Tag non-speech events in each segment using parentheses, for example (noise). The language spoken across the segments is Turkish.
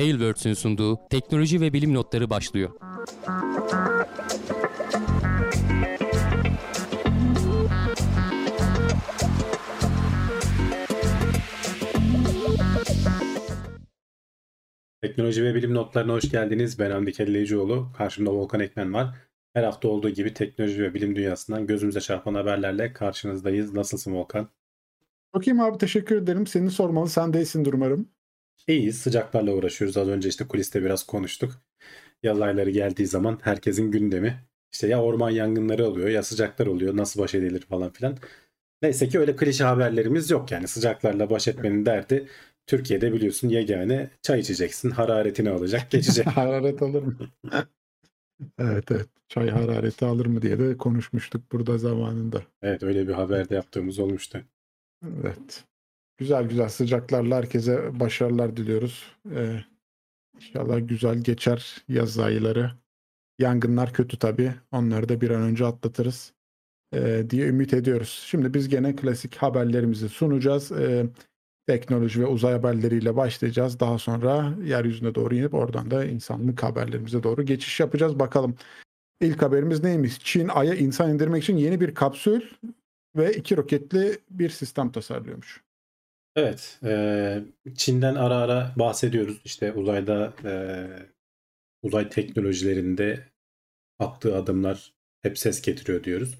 Tailwords'ün sunduğu teknoloji ve bilim notları başlıyor. Teknoloji ve bilim notlarına hoş geldiniz. Ben Hamdi Kelleycioğlu. Karşımda Volkan Ekmen var. Her hafta olduğu gibi teknoloji ve bilim dünyasından gözümüze çarpan haberlerle karşınızdayız. Nasılsın Volkan? Bakayım abi teşekkür ederim. Seni sormalı. Sen değilsindir umarım. İyiyiz. Sıcaklarla uğraşıyoruz. Az önce işte kuliste biraz konuştuk. Yaz ayları geldiği zaman herkesin gündemi. İşte ya orman yangınları oluyor ya sıcaklar oluyor. Nasıl baş edilir falan filan. Neyse ki öyle klişe haberlerimiz yok yani. Sıcaklarla baş etmenin derdi Türkiye'de biliyorsun yegane çay içeceksin. Hararetini alacak (laughs) geçecek. Hararet alır mı? evet evet. Çay harareti alır mı diye de konuşmuştuk burada zamanında. evet öyle bir haberde yaptığımız olmuştu. Evet. Güzel güzel sıcaklarla herkese başarılar diliyoruz. Ee, inşallah güzel geçer yaz ayları. Yangınlar kötü tabii. Onları da bir an önce atlatırız ee, diye ümit ediyoruz. Şimdi biz gene klasik haberlerimizi sunacağız. Ee, teknoloji ve uzay haberleriyle başlayacağız. Daha sonra yeryüzüne doğru inip oradan da insanlık haberlerimize doğru geçiş yapacağız. Bakalım ilk haberimiz neymiş? Çin Ay'a insan indirmek için yeni bir kapsül ve iki roketli bir sistem tasarlıyormuş. Evet, e, Çin'den ara ara bahsediyoruz. İşte uzayda e, uzay teknolojilerinde attığı adımlar hep ses getiriyor diyoruz.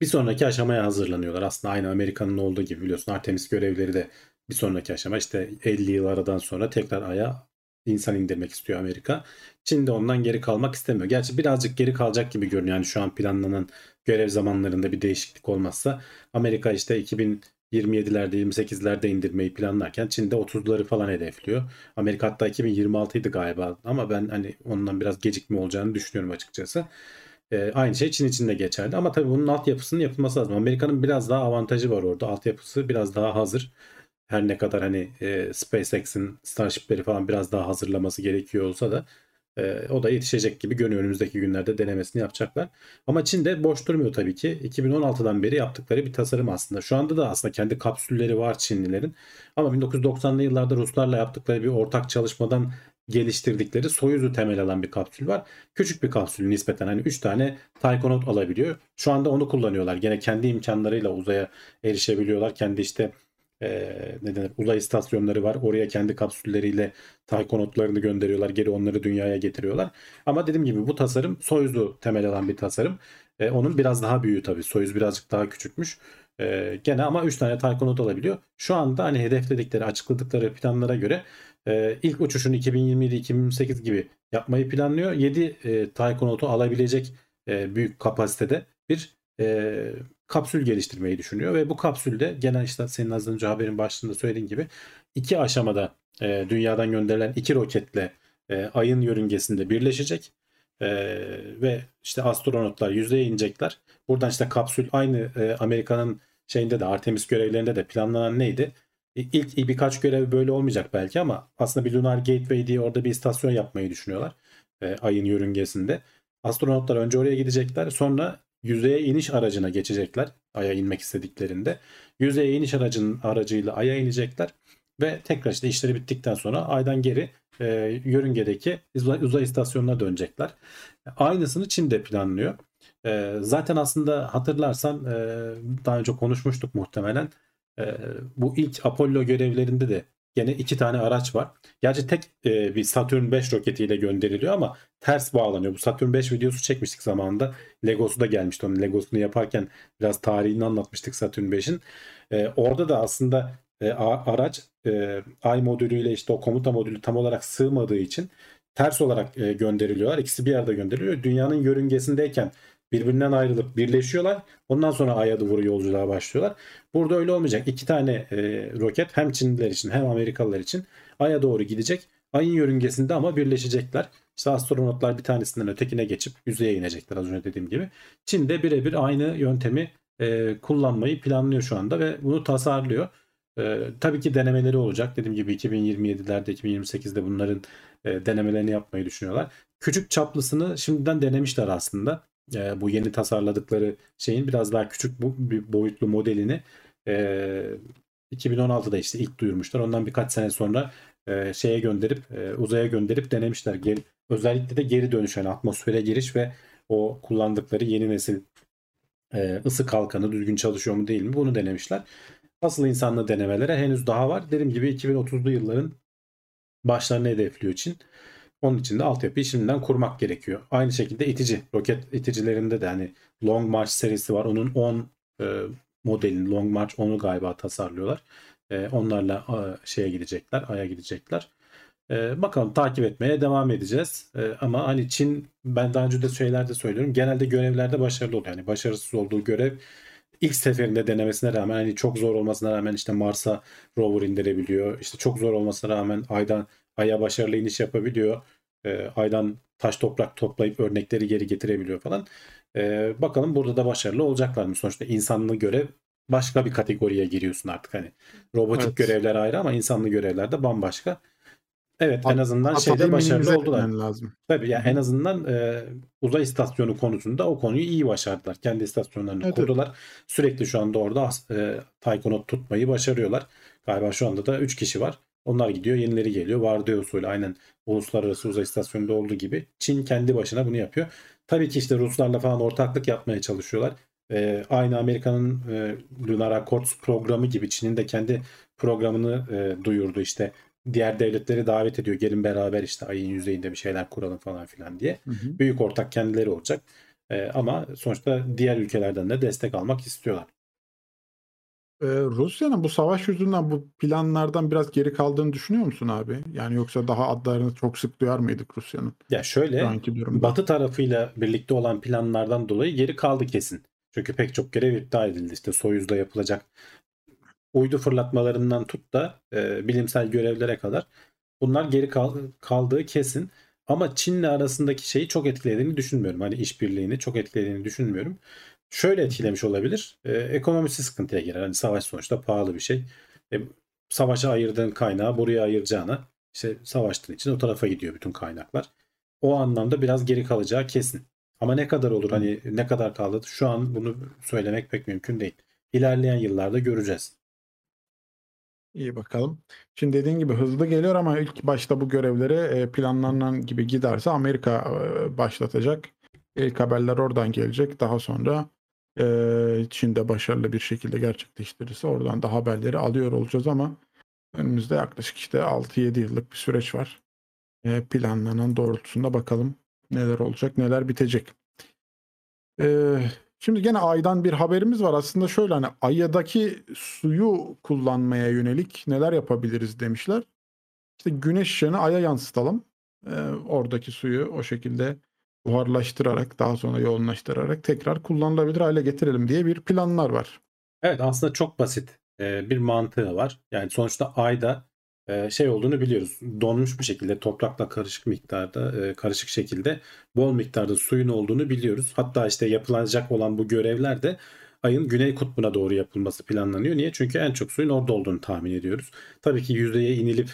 Bir sonraki aşamaya hazırlanıyorlar. Aslında aynı Amerika'nın olduğu gibi biliyorsun Artemis görevleri de bir sonraki aşama işte 50 yıl aradan sonra tekrar Ay'a insan indirmek istiyor Amerika. Çin de ondan geri kalmak istemiyor. Gerçi birazcık geri kalacak gibi görünüyor. Yani şu an planlanan görev zamanlarında bir değişiklik olmazsa Amerika işte 2027'lerde 28'lerde indirmeyi planlarken Çin de 30'ları falan hedefliyor. Amerika hatta 2026 idi galiba ama ben hani ondan biraz gecikme olacağını düşünüyorum açıkçası. Ee, aynı şey Çin için de geçerli ama tabii bunun altyapısının yapılması lazım. Amerika'nın biraz daha avantajı var orada. Altyapısı biraz daha hazır. Her ne kadar hani e, SpaceX'in Starship'leri falan biraz daha hazırlaması gerekiyor olsa da e, o da yetişecek gibi görünüyor. Önümüzdeki günlerde denemesini yapacaklar. Ama Çin de boş durmuyor tabii ki. 2016'dan beri yaptıkları bir tasarım aslında. Şu anda da aslında kendi kapsülleri var Çinlilerin. Ama 1990'lı yıllarda Ruslarla yaptıkları bir ortak çalışmadan geliştirdikleri Soyuz'u temel alan bir kapsül var. Küçük bir kapsül nispeten hani 3 tane Taikonaut alabiliyor. Şu anda onu kullanıyorlar. Gene kendi imkanlarıyla uzaya erişebiliyorlar. Kendi işte e, ne denir uzay istasyonları var. Oraya kendi kapsülleriyle taykonotlarını gönderiyorlar. Geri onları dünyaya getiriyorlar. Ama dediğim gibi bu tasarım Soyuz'u temel alan bir tasarım. E, onun biraz daha büyüğü tabii. Soyuz birazcık daha küçükmüş. E, gene ama 3 tane taykonot alabiliyor. Şu anda hani hedefledikleri, açıkladıkları planlara göre e, ilk uçuşunu 2027-2028 gibi yapmayı planlıyor. 7 e, taykonotu alabilecek e, büyük kapasitede bir e, kapsül geliştirmeyi düşünüyor ve bu kapsülde genel işte senin az önce haberin başında söylediğin gibi iki aşamada e, dünyadan gönderilen iki roketle e, ayın yörüngesinde birleşecek e, ve işte astronotlar yüzeye inecekler. Buradan işte kapsül aynı e, Amerika'nın şeyinde de Artemis görevlerinde de planlanan neydi? İlk birkaç görev böyle olmayacak belki ama aslında bir Lunar Gateway diye orada bir istasyon yapmayı düşünüyorlar. E, ayın yörüngesinde. Astronotlar önce oraya gidecekler. Sonra yüzeye iniş aracına geçecekler Ay'a inmek istediklerinde. Yüzeye iniş aracının aracıyla Ay'a inecekler ve tekrar işte işleri bittikten sonra Ay'dan geri e, yörüngedeki uzay istasyonuna dönecekler. Aynısını Çin de planlıyor. E, zaten aslında hatırlarsan e, daha önce konuşmuştuk muhtemelen. E, bu ilk Apollo görevlerinde de Gene iki tane araç var. Gerçi tek e, bir Saturn 5 roketiyle gönderiliyor ama ters bağlanıyor. Bu Saturn 5 videosu çekmiştik zamanında. Legosu da gelmişti. Onun Legosunu yaparken biraz tarihini anlatmıştık Saturn 5'in. E, orada da aslında e, araç e, ay modülüyle işte o komuta modülü tam olarak sığmadığı için ters olarak e, gönderiliyorlar. İkisi bir arada gönderiliyor. Dünyanın yörüngesindeyken birbirinden ayrılıp birleşiyorlar. Ondan sonra Ay'a doğru yolculuğa başlıyorlar. Burada öyle olmayacak. İki tane e, roket hem Çinliler için hem Amerikalılar için Ay'a doğru gidecek. Ayın yörüngesinde ama birleşecekler. İşte astronotlar bir tanesinden ötekine geçip yüzeye inecekler az önce dediğim gibi. Çin de birebir aynı yöntemi e, kullanmayı planlıyor şu anda ve bunu tasarlıyor. E, tabii ki denemeleri olacak. Dediğim gibi 2027'lerde 2028'de bunların e, denemelerini yapmayı düşünüyorlar. Küçük çaplısını şimdiden denemişler aslında e, bu yeni tasarladıkları şeyin biraz daha küçük bu, bir boyutlu modelini e, 2016'da işte ilk duyurmuşlar. Ondan birkaç sene sonra e, şeye gönderip e, uzaya gönderip denemişler. Geri, özellikle de geri dönüş yani atmosfere giriş ve o kullandıkları yeni nesil e, ısı kalkanı düzgün çalışıyor mu değil mi bunu denemişler. Asıl insanlı denemelere henüz daha var. Dediğim gibi 2030'lu yılların başlarını hedefliyor Çin. Onun için de altyapıyı şimdiden kurmak gerekiyor. Aynı şekilde itici, roket iticilerinde de hani Long March serisi var. Onun 10 e, modelini Long March 10'u galiba tasarlıyorlar. E, onlarla e, şeye gidecekler, Ay'a gidecekler. E, bakalım takip etmeye devam edeceğiz. E, ama hani Çin ben daha önce de şeylerde söylüyorum. Genelde görevlerde başarılı oluyor. Yani başarısız olduğu görev ilk seferinde denemesine rağmen hani çok zor olmasına rağmen işte Mars'a rover indirebiliyor. İşte çok zor olmasına rağmen Ay'dan Ay'a başarılı iniş yapabiliyor. E, aydan taş toprak toplayıp örnekleri geri getirebiliyor falan. E, bakalım burada da başarılı olacaklar mı? Sonuçta insanlı görev başka bir kategoriye giriyorsun artık hani. Robotik Evet. görevler ayrı ama insanlı görevler de bambaşka. Evet en azından şeyde başarılı oldular. lazım. Tabii yani en azından e, uzay istasyonu konusunda o konuyu iyi başardılar. Kendi istasyonlarını Evet, kurdular. Sürekli şu anda orada e, Taykonot tutmayı başarıyorlar. Galiba şu anda da 3 kişi var. Onlar gidiyor, yenileri geliyor. Vardiya usulü aynen uluslararası uzay istasyonunda olduğu gibi Çin kendi başına bunu yapıyor. Tabii ki işte Ruslarla falan ortaklık yapmaya çalışıyorlar. E, aynı Amerika'nın e, Lunar Accords programı gibi Çin'in de kendi programını e, duyurdu işte diğer devletleri davet ediyor. Gelin beraber işte ayın yüzeyinde bir şeyler kuralım falan filan diye. Hı hı. Büyük ortak kendileri olacak. Ee, ama sonuçta diğer ülkelerden de destek almak istiyorlar. Ee, Rusya'nın bu savaş yüzünden bu planlardan biraz geri kaldığını düşünüyor musun abi? Yani yoksa daha adlarını çok sık duyar mıydık Rusya'nın Ya şöyle? Batı tarafıyla birlikte olan planlardan dolayı geri kaldı kesin. Çünkü pek çok görev iptal edildi. İşte Soyuz'da yapılacak uydu fırlatmalarından tut da e, bilimsel görevlere kadar bunlar geri kal- kaldığı kesin. Ama Çin'le arasındaki şeyi çok etkilediğini düşünmüyorum. Hani işbirliğini çok etkilediğini düşünmüyorum. Şöyle etkilemiş olabilir. E, ekonomisi sıkıntıya girer. Hani savaş sonuçta pahalı bir şey. E, savaşa ayırdığın kaynağı buraya ayıracağına işte savaştığın için o tarafa gidiyor bütün kaynaklar. O anlamda biraz geri kalacağı kesin. Ama ne kadar olur hani ne kadar kaldı şu an bunu söylemek pek mümkün değil. İlerleyen yıllarda göreceğiz. İyi bakalım. Şimdi dediğin gibi hızlı geliyor ama ilk başta bu görevleri e, planlanan gibi giderse Amerika e, başlatacak. İlk haberler oradan gelecek. Daha sonra e, Çin'de başarılı bir şekilde gerçekleştirirse oradan da haberleri alıyor olacağız ama önümüzde yaklaşık işte 6-7 yıllık bir süreç var. E, planlanan doğrultusunda bakalım neler olacak, neler bitecek. E, Şimdi gene aydan bir haberimiz var. Aslında şöyle hani aydaki suyu kullanmaya yönelik neler yapabiliriz demişler. İşte güneş ışığını aya yansıtalım. Ee, oradaki suyu o şekilde buharlaştırarak daha sonra yoğunlaştırarak tekrar kullanılabilir hale getirelim diye bir planlar var. Evet aslında çok basit e, bir mantığı var. Yani sonuçta ayda e, şey olduğunu biliyoruz. Donmuş bir şekilde toprakla karışık miktarda e, karışık şekilde bol miktarda suyun olduğunu biliyoruz. Hatta işte yapılacak olan bu görevler de ayın güney kutbuna doğru yapılması planlanıyor. Niye? Çünkü en çok suyun orada olduğunu tahmin ediyoruz. Tabii ki yüzeye inilip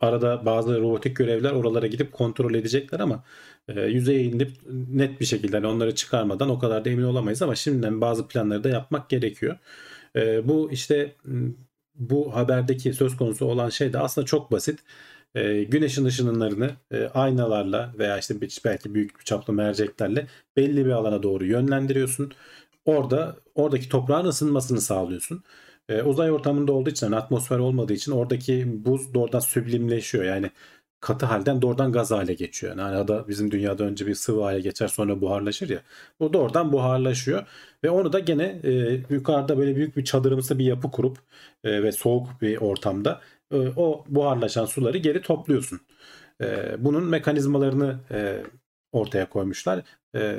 arada bazı robotik görevler oralara gidip kontrol edecekler ama e, yüzeye inip net bir şekilde hani onları çıkarmadan o kadar da emin olamayız ama şimdiden bazı planları da yapmak gerekiyor. E, bu işte bu haberdeki söz konusu olan şey de aslında çok basit. E, güneşin ışınlarını e, aynalarla veya işte belki büyük bir çaplı merceklerle belli bir alana doğru yönlendiriyorsun. Orada oradaki toprağın ısınmasını sağlıyorsun. E, uzay ortamında olduğu için yani atmosfer olmadığı için oradaki buz doğrudan süblimleşiyor. Yani katı halden doğrudan gaz hale geçiyor. Yani arada bizim dünyada önce bir sıvı hale geçer sonra buharlaşır ya. Bu doğrudan buharlaşıyor ve onu da gene e, yukarıda böyle büyük bir çadırımsı bir yapı kurup e, ve soğuk bir ortamda e, o buharlaşan suları geri topluyorsun. E, bunun mekanizmalarını e, ortaya koymuşlar. E,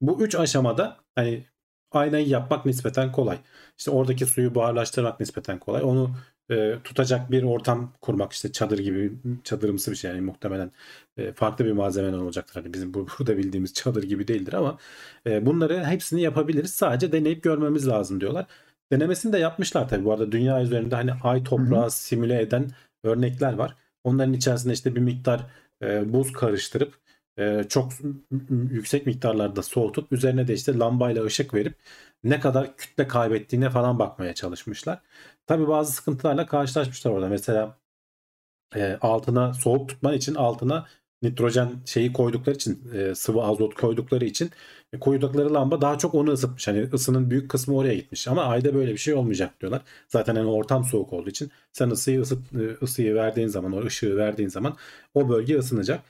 bu üç aşamada hani aynayı yapmak nispeten kolay. İşte oradaki suyu buharlaştırmak nispeten kolay. Onu e, tutacak bir ortam kurmak işte çadır gibi çadırımsı bir şey yani muhtemelen e, farklı bir malzemeden olacaktır. Hani bizim bu- (laughs) burada bildiğimiz çadır gibi değildir ama e, bunları hepsini yapabiliriz. Sadece deneyip görmemiz lazım diyorlar. Denemesini de yapmışlar tabii. Bu arada dünya üzerinde hani ay toprağı simüle eden örnekler var. Onların içerisinde işte bir miktar e, buz karıştırıp e, çok yüksek miktarlarda soğutup üzerine de işte lambayla ışık verip ne kadar kütle kaybettiğine falan bakmaya çalışmışlar. Tabii bazı sıkıntılarla karşılaşmışlar orada. Mesela e, altına soğuk tutman için altına nitrojen şeyi koydukları için e, sıvı azot koydukları için e, koydukları lamba daha çok onu ısıtmış. Hani ısının büyük kısmı oraya gitmiş. Ama ayda böyle bir şey olmayacak diyorlar. Zaten hani ortam soğuk olduğu için sen ısıyı ısıt, ısıyı verdiğin zaman o ışığı verdiğin zaman o bölge ısınacak.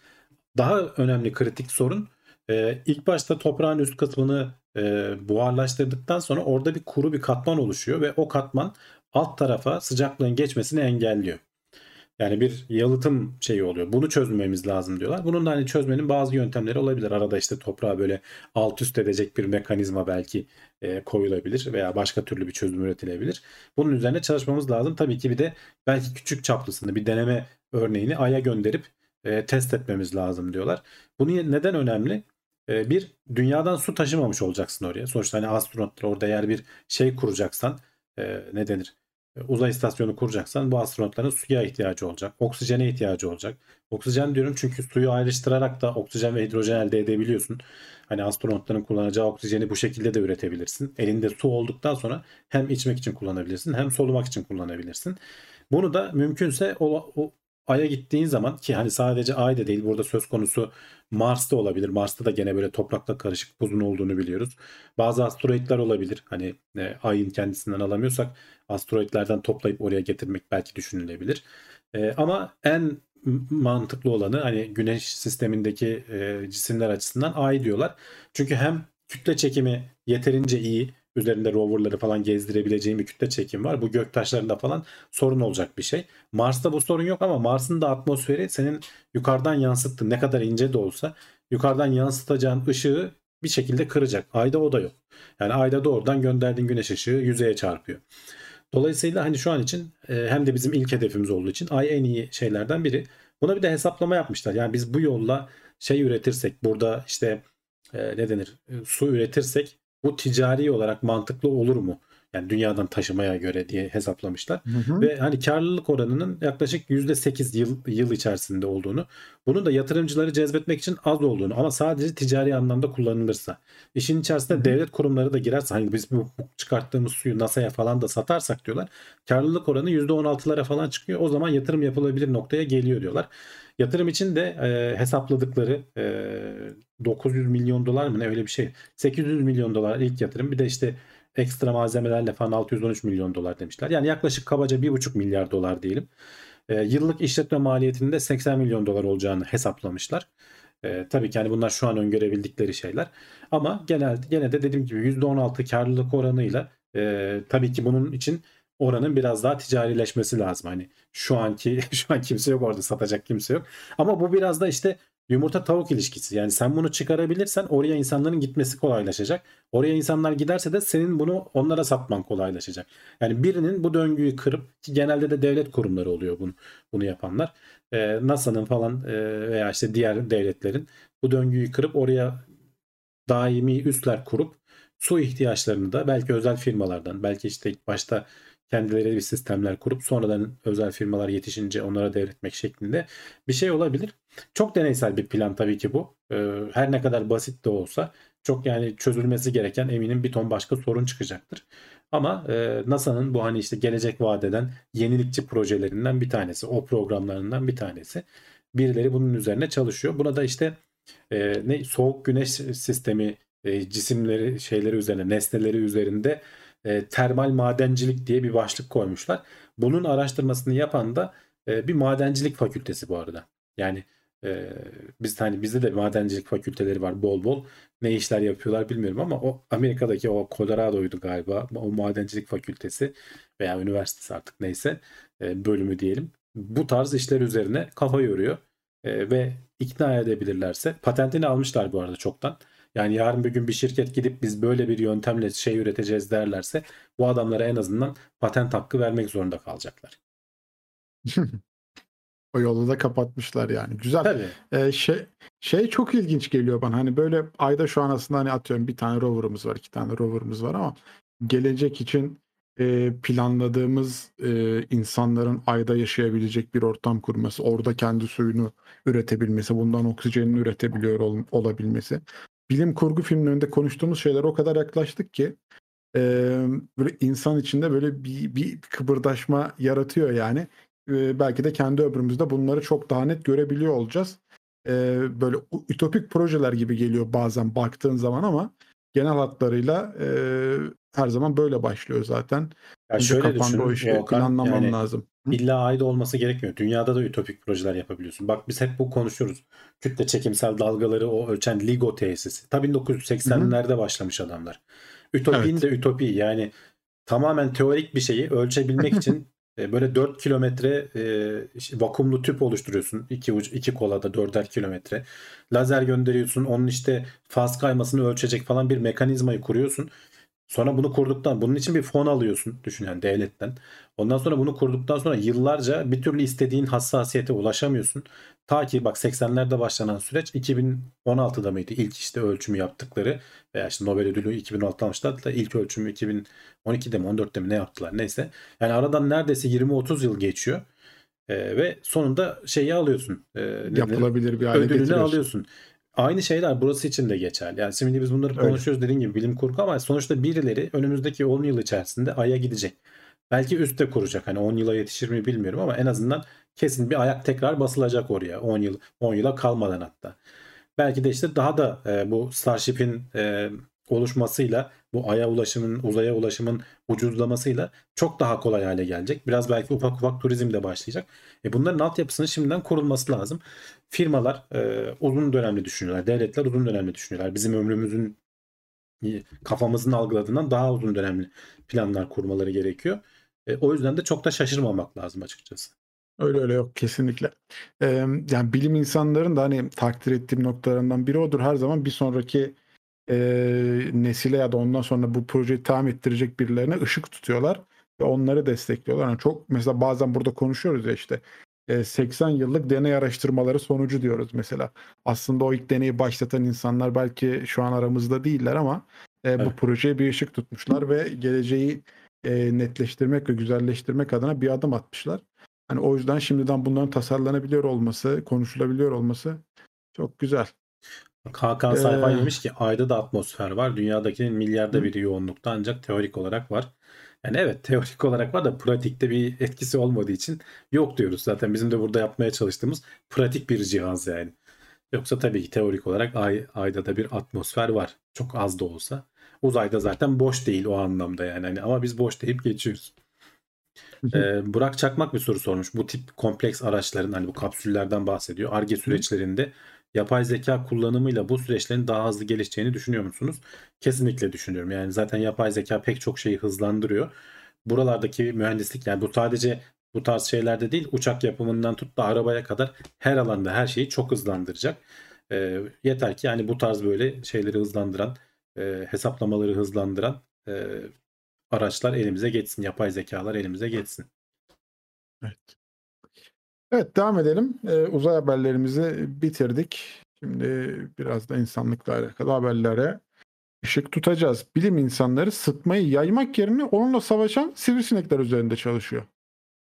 Daha önemli kritik sorun e, ilk başta toprağın üst kısmını e, buharlaştırdıktan sonra orada bir kuru bir katman oluşuyor ve o katman alt tarafa sıcaklığın geçmesini engelliyor. Yani bir yalıtım şeyi oluyor. Bunu çözmemiz lazım diyorlar. Bunun da hani çözmenin bazı yöntemleri olabilir. Arada işte toprağı böyle alt üst edecek bir mekanizma belki e, koyulabilir veya başka türlü bir çözüm üretilebilir. Bunun üzerine çalışmamız lazım. Tabii ki bir de belki küçük çaplısını bir deneme örneğini Ay'a gönderip e, test etmemiz lazım diyorlar. Bu niye, neden önemli? E, bir dünyadan su taşımamış olacaksın oraya. Sonuçta hani astronotlar orada eğer bir şey kuracaksan e, ne denir? E, Uzay istasyonu kuracaksan bu astronotların suya ihtiyacı olacak. Oksijene ihtiyacı olacak. Oksijen diyorum çünkü suyu ayrıştırarak da oksijen ve hidrojen elde edebiliyorsun. Hani astronotların kullanacağı oksijeni bu şekilde de üretebilirsin. Elinde su olduktan sonra hem içmek için kullanabilirsin hem solumak için kullanabilirsin. Bunu da mümkünse Ay'a gittiğin zaman ki hani sadece Ay'da değil burada söz konusu Mars'ta olabilir. Mars'ta da gene böyle toprakla karışık buzun olduğunu biliyoruz. Bazı asteroitler olabilir. Hani e, Ay'ın kendisinden alamıyorsak asteroitlerden toplayıp oraya getirmek belki düşünülebilir. E, ama en mantıklı olanı hani güneş sistemindeki e, cisimler açısından Ay diyorlar. Çünkü hem kütle çekimi yeterince iyi. Üzerinde roverları falan gezdirebileceğim bir kütle çekim var. Bu göktaşlarında falan sorun olacak bir şey. Mars'ta bu sorun yok ama Mars'ın da atmosferi senin yukarıdan yansıttığın ne kadar ince de olsa yukarıdan yansıtacağın ışığı bir şekilde kıracak. Ayda o da yok. Yani ayda doğrudan gönderdiğin güneş ışığı yüzeye çarpıyor. Dolayısıyla hani şu an için e, hem de bizim ilk hedefimiz olduğu için ay en iyi şeylerden biri. Buna bir de hesaplama yapmışlar. Yani biz bu yolla şey üretirsek burada işte e, ne denir e, su üretirsek bu ticari olarak mantıklı olur mu? Yani dünyadan taşımaya göre diye hesaplamışlar. Hı hı. Ve hani karlılık oranının yaklaşık %8 yıl, yıl içerisinde olduğunu, bunun da yatırımcıları cezbetmek için az olduğunu ama sadece ticari anlamda kullanılırsa. işin içerisinde Hı hı. devlet kurumları da girerse hani biz bu, çıkarttığımız suyu NASA'ya falan da satarsak diyorlar. Karlılık oranı %16'lara falan çıkıyor. O zaman yatırım yapılabilir noktaya geliyor diyorlar. Yatırım için de e, hesapladıkları e, 900 milyon dolar mı ne öyle bir şey. 800 milyon dolar ilk yatırım. Bir de işte ekstra malzemelerle falan 613 milyon dolar demişler. Yani yaklaşık kabaca 1,5 milyar dolar diyelim. E, yıllık işletme maliyetinin de 80 milyon dolar olacağını hesaplamışlar. E, tabii ki hani bunlar şu an öngörebildikleri şeyler. Ama genelde gene de dediğim gibi %16 karlılık oranıyla e, tabii ki bunun için oranın biraz daha ticarileşmesi lazım. Hani şu anki (laughs) şu an kimse yok orada satacak kimse yok. Ama bu biraz da işte yumurta tavuk ilişkisi. Yani sen bunu çıkarabilirsen oraya insanların gitmesi kolaylaşacak. Oraya insanlar giderse de senin bunu onlara satman kolaylaşacak. Yani birinin bu döngüyü kırıp ki genelde de devlet kurumları oluyor bunu bunu yapanlar. Ee, NASA'nın falan e, veya işte diğer devletlerin bu döngüyü kırıp oraya daimi üsler kurup su ihtiyaçlarını da belki özel firmalardan belki işte ilk başta kendileri bir sistemler kurup sonradan özel firmalar yetişince onlara devretmek şeklinde bir şey olabilir. Çok deneysel bir plan tabii ki bu. Ee, Her ne kadar basit de olsa çok yani çözülmesi gereken eminim bir ton başka sorun çıkacaktır. Ama e, NASA'nın bu hani işte gelecek vadeden yenilikçi projelerinden bir tanesi, o programlarından bir tanesi. Birileri bunun üzerine çalışıyor. Buna da işte e, ne soğuk güneş sistemi e, cisimleri şeyleri üzerine, nesneleri üzerinde e, termal madencilik diye bir başlık koymuşlar. Bunun araştırmasını yapan da e, bir madencilik fakültesi bu arada. Yani e, biz hani bizde de madencilik fakülteleri var bol bol. Ne işler yapıyorlar bilmiyorum ama o Amerika'daki o Colorado'ydu galiba. O madencilik fakültesi veya üniversitesi artık neyse e, bölümü diyelim. Bu tarz işler üzerine kafa yoruyor. E, ve ikna edebilirlerse patentini almışlar bu arada çoktan. Yani yarın bir gün bir şirket gidip biz böyle bir yöntemle şey üreteceğiz derlerse bu adamlara en azından patent hakkı vermek zorunda kalacaklar. (laughs) O yolu da kapatmışlar yani. Güzel. Tabii. Ee, şey şey çok ilginç geliyor bana. Hani böyle ayda şu an aslında hani atıyorum bir tane rover'ımız var, iki tane rover'ımız var ama gelecek için e, planladığımız e, insanların ayda yaşayabilecek bir ortam kurması, orada kendi suyunu üretebilmesi, bundan oksijenini üretebiliyor ol- olabilmesi. Bilim kurgu filmlerinde konuştuğumuz şeyler o kadar yaklaştık ki e, böyle insan içinde böyle bir, bir kıpırdaşma yaratıyor yani. E, belki de kendi ömrümüzde bunları çok daha net görebiliyor olacağız. E, böyle ütopik projeler gibi geliyor bazen baktığın zaman ama genel hatlarıyla e, her zaman böyle başlıyor zaten. Ya Önce şöyle düşün. işi Volkan, planlaman yani lazım. İlla ayda olması gerekmiyor. Dünyada da ütopik projeler yapabiliyorsun. Bak biz hep bu konuşuyoruz. Kütle çekimsel dalgaları o ölçen LIGO tesisi. Tabii 1980'lerde başlamış adamlar. Ütopinin Evet. de ütopi yani tamamen teorik bir şeyi ölçebilmek (laughs) için e, böyle 4 kilometre e, vakumlu tüp oluşturuyorsun. İki, uç, iki kolada dörder kilometre. Lazer gönderiyorsun. Onun işte faz kaymasını ölçecek falan bir mekanizmayı kuruyorsun. Sonra bunu kurduktan, bunun için bir fon alıyorsun düşün yani devletten. Ondan sonra bunu kurduktan sonra yıllarca bir türlü istediğin hassasiyete ulaşamıyorsun. Ta ki bak 80'lerde başlanan süreç 2016'da mıydı ilk işte ölçümü yaptıkları veya işte Nobel ödülü 2016'da almışlar da ilk ölçümü 2012'de mi 14'te mi ne yaptılar neyse. Yani aradan neredeyse 20-30 yıl geçiyor. Ee, ve sonunda şeyi alıyorsun. Denir? Yapılabilir bir hale ödülünü alıyorsun. Aynı şeyler burası için de geçerli. Yani şimdi biz bunları Öyle. konuşuyoruz dediğim gibi bilim kurgu ama sonuçta birileri önümüzdeki 10 yıl içerisinde Ay'a gidecek. Belki üstte kuracak. Hani 10 yıla yetişir mi bilmiyorum ama en azından kesin bir ayak tekrar basılacak oraya. 10 yıl 10 yıla kalmadan hatta. Belki de işte daha da e, bu Starship'in e, oluşmasıyla bu Ay'a ulaşımın, uzaya ulaşımın ucuzlamasıyla çok daha kolay hale gelecek. Biraz belki ufak ufak turizm de başlayacak. E bunların altyapısının şimdiden kurulması lazım. Firmalar e, uzun dönemli düşünüyorlar. Devletler uzun dönemli düşünüyorlar. Bizim ömrümüzün kafamızın algıladığından daha uzun dönemli planlar kurmaları gerekiyor. E, o yüzden de çok da şaşırmamak lazım açıkçası. Öyle öyle yok kesinlikle. Ee, yani bilim insanların da hani takdir ettiğim noktalarından biri odur. Her zaman bir sonraki e, nesile ya da ondan sonra bu projeyi devam ettirecek birilerine ışık tutuyorlar ve onları destekliyorlar. Yani çok mesela bazen burada konuşuyoruz ya işte e, 80 yıllık deney araştırmaları sonucu diyoruz mesela. Aslında o ilk deneyi başlatan insanlar belki şu an aramızda değiller ama e, bu Evet. projeye bir ışık tutmuşlar ve geleceği netleştirmek ve güzelleştirmek adına bir adım atmışlar. Hani o yüzden şimdiden bunların tasarlanabiliyor olması, konuşulabiliyor olması çok güzel. Hakan Sayfay Ee, demiş ki ayda da atmosfer var. Dünyadakinin milyarda biri yoğunlukta ancak teorik olarak var. Yani evet teorik olarak var da pratikte bir etkisi olmadığı için yok diyoruz. Zaten bizim de burada yapmaya çalıştığımız pratik bir cihaz yani. Yoksa tabii ki teorik olarak ay, ayda da bir atmosfer var. Çok az da olsa. Uzayda zaten boş değil o anlamda yani. Hani ama biz boş deyip geçiyoruz. Ee, Burak Çakmak bir soru sormuş. Bu tip kompleks araçların hani bu kapsüllerden bahsediyor. Arge süreçlerinde yapay zeka kullanımıyla bu süreçlerin daha hızlı gelişeceğini düşünüyor musunuz? Kesinlikle düşünüyorum. Yani zaten yapay zeka pek çok şeyi hızlandırıyor. Buralardaki mühendislik yani bu sadece bu tarz şeylerde değil uçak yapımından tut da arabaya kadar her alanda her şeyi çok hızlandıracak. Ee, yeter ki yani bu tarz böyle şeyleri hızlandıran, e, hesaplamaları hızlandıran e, araçlar elimize geçsin. Yapay zekalar elimize geçsin. Evet. Evet devam edelim. Ee, uzay haberlerimizi bitirdik. Şimdi biraz da insanlıkla alakalı haberlere ışık tutacağız. Bilim insanları sıtmayı yaymak yerine onunla savaşan sivrisinekler üzerinde çalışıyor.